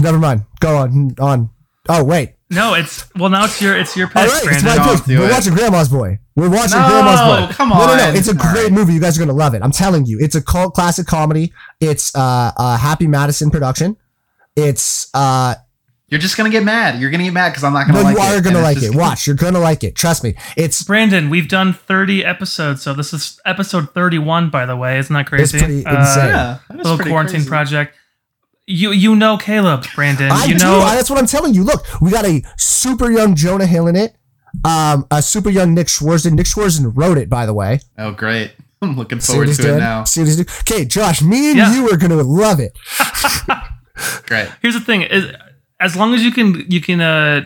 never mind. Go on. On. Oh wait. No, it's well now it's your it's your pick, All right, it's my Don't pick. We're it. watching Grandma's Boy. We're watching No, Grandma's Boy. come on. No, no, no. It's a All great right. movie. You guys are gonna love it. I'm telling you. It's a cult classic comedy. It's uh, uh Happy Madison production. It's uh You're just gonna get mad. You're gonna get mad because I'm not gonna no, like you it. are and gonna it's like just- it. Watch, you're gonna like it. Trust me. It's Brandon, we've done 30 episodes, so this is episode 31, by the way. Isn't that crazy? pretty Uh, insane. Yeah, that is little pretty quarantine crazy. project. You you know Caleb, Brandon. I you do. know I- that's what I'm telling you. Look, we got a super young Jonah Hill in it. Um, a super young Nick Swardson. Nick Swardson wrote it, by the way. Oh great. <laughs> I'm looking forward he's to it now. See what he's doing? Okay, Josh, me and Yeah. you are gonna love it. <laughs> <laughs> Great. here's the thing: is as long as you can you can uh,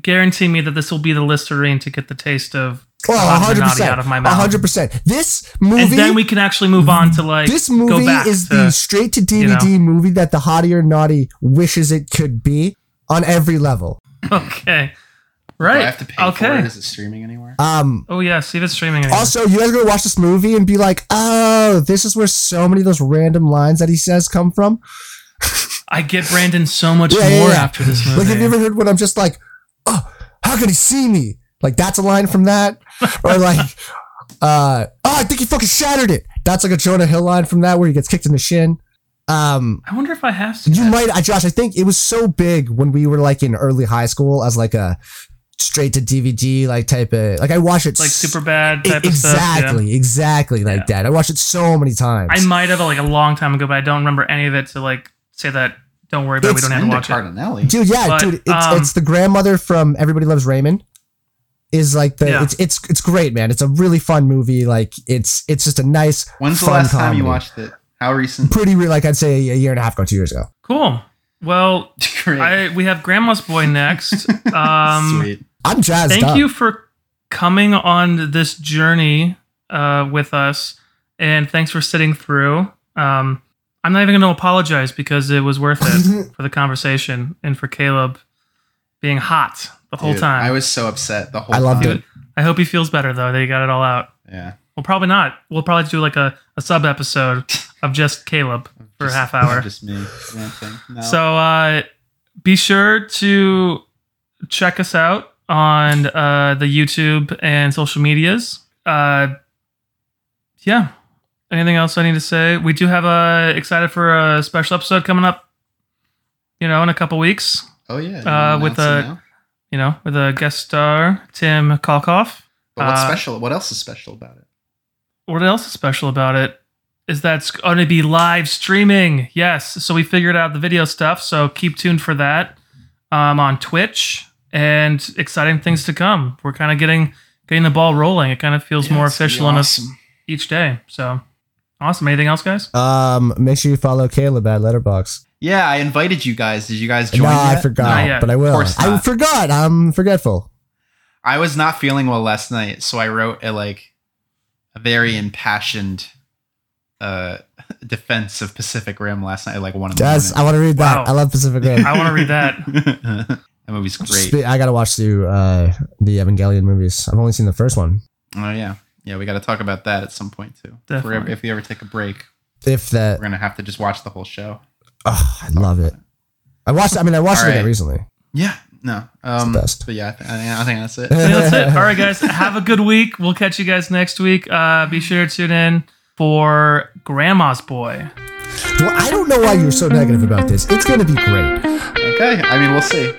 guarantee me that this will be the Listerine to get the taste of Oh, hot 100 Granati percent, out of my mouth, hundred percent. This movie, and then we can actually move on to like this go movie back is to, the straight to DVD movie that the Hottie or Nottie wishes it could be on every level. <laughs> okay, Do right? I have to pay for okay. it? Is it streaming anywhere? Um, Oh yeah, see if it's streaming. Anymore. also, you guys are gonna watch this movie and be like, "Oh, this is where so many of those random lines that he says come from." <laughs> I get Brandon so much Yeah, yeah, more yeah. after this movie. Like, have you ever heard when I'm just like, "Oh, how could he see me?" Like, that's a line from that, or like, <laughs> uh, "Oh, I think he fucking shattered it." That's like a Jonah Hill line from that where he gets kicked in the shin. Um, I wonder if I have You that. might, I, Josh. I think it was so big when we were like in early high school as like a straight to DVD like type of like I watched it like super bad type e- of stuff. yeah. exactly, exactly like Yeah. that. I watched it so many times. I might have like a long time ago, but I don't remember any of it to like say that. Don't worry about. it, We don't have to Linda watch it. Cardellini. dude, yeah, But, dude. It's um, it's the grandmother from Everybody Loves Raymond. Is like the Yeah. it's it's it's great, man. It's a really fun movie. Like it's it's just a nice. When's the fun last time you comedy. watched it? How recent? Pretty re- like I'd say a year and a half ago, two years ago. Cool. Well, <laughs> Great. I we have Grandma's Boy <laughs> next. <laughs> Um, Sweet. I'm jazzed thank up. you for coming on this journey uh, with us, and thanks for sitting through. Um, I'm not even going to apologize because it was worth it <laughs> for the conversation and for Caleb being hot the whole Dude, time. I was so upset the whole I loved time. it. I hope he feels better though that he got it all out. Yeah. Well, probably not. We'll probably do like a, a sub episode of just Caleb for a half hour. Just me. No. So uh, be sure to check us out on uh, the YouTube and social medias. Uh, yeah. Anything else I need to say? We do have a excited for a special episode coming up. You know, in a couple weeks. oh yeah. uh, with a- now? You know, with a guest star Tim Kalkoff. But what's uh, special? What else is special about it? What else is special about it is that it's going to be live streaming. Yes, so we figured out the video stuff. So keep tuned for that um, on Twitch and exciting things to come. We're kind of getting getting the ball rolling. It kind of feels Yeah, more official on us each day. So awesome. Anything else, guys? Um, make sure you follow Caleb at Letterboxd. Yeah, I invited you guys. Did you guys join? no, I yet? Not forgot, yet. but I will. course I forgot. I'm forgetful. I was not feeling well last night, so I wrote a like a very impassioned uh, <laughs> defense of Pacific Rim last night, like one of the Yes, I want to read that. Wow. I love Pacific Rim. I want to read that. <laughs> that movie's great. I gotta watch the uh, the Evangelion movies. I've only seen the first one. Oh yeah, yeah. We got to talk about that at some point too. If, we ever, Definitely. if we ever take a break, If that, we're gonna have to just watch the whole show. oh, I love it. I watched. I mean, I watched All it again right. recently. Yeah, no. Um, the best. But yeah, I, th- I think- I think that's it. I think that's it. All right, guys. Have a good week. We'll catch you guys next week. Uh, be sure to tune in for Grandma's Boy. Well, I don't know why you're so negative about this. It's gonna be great. okay, I mean, we'll see.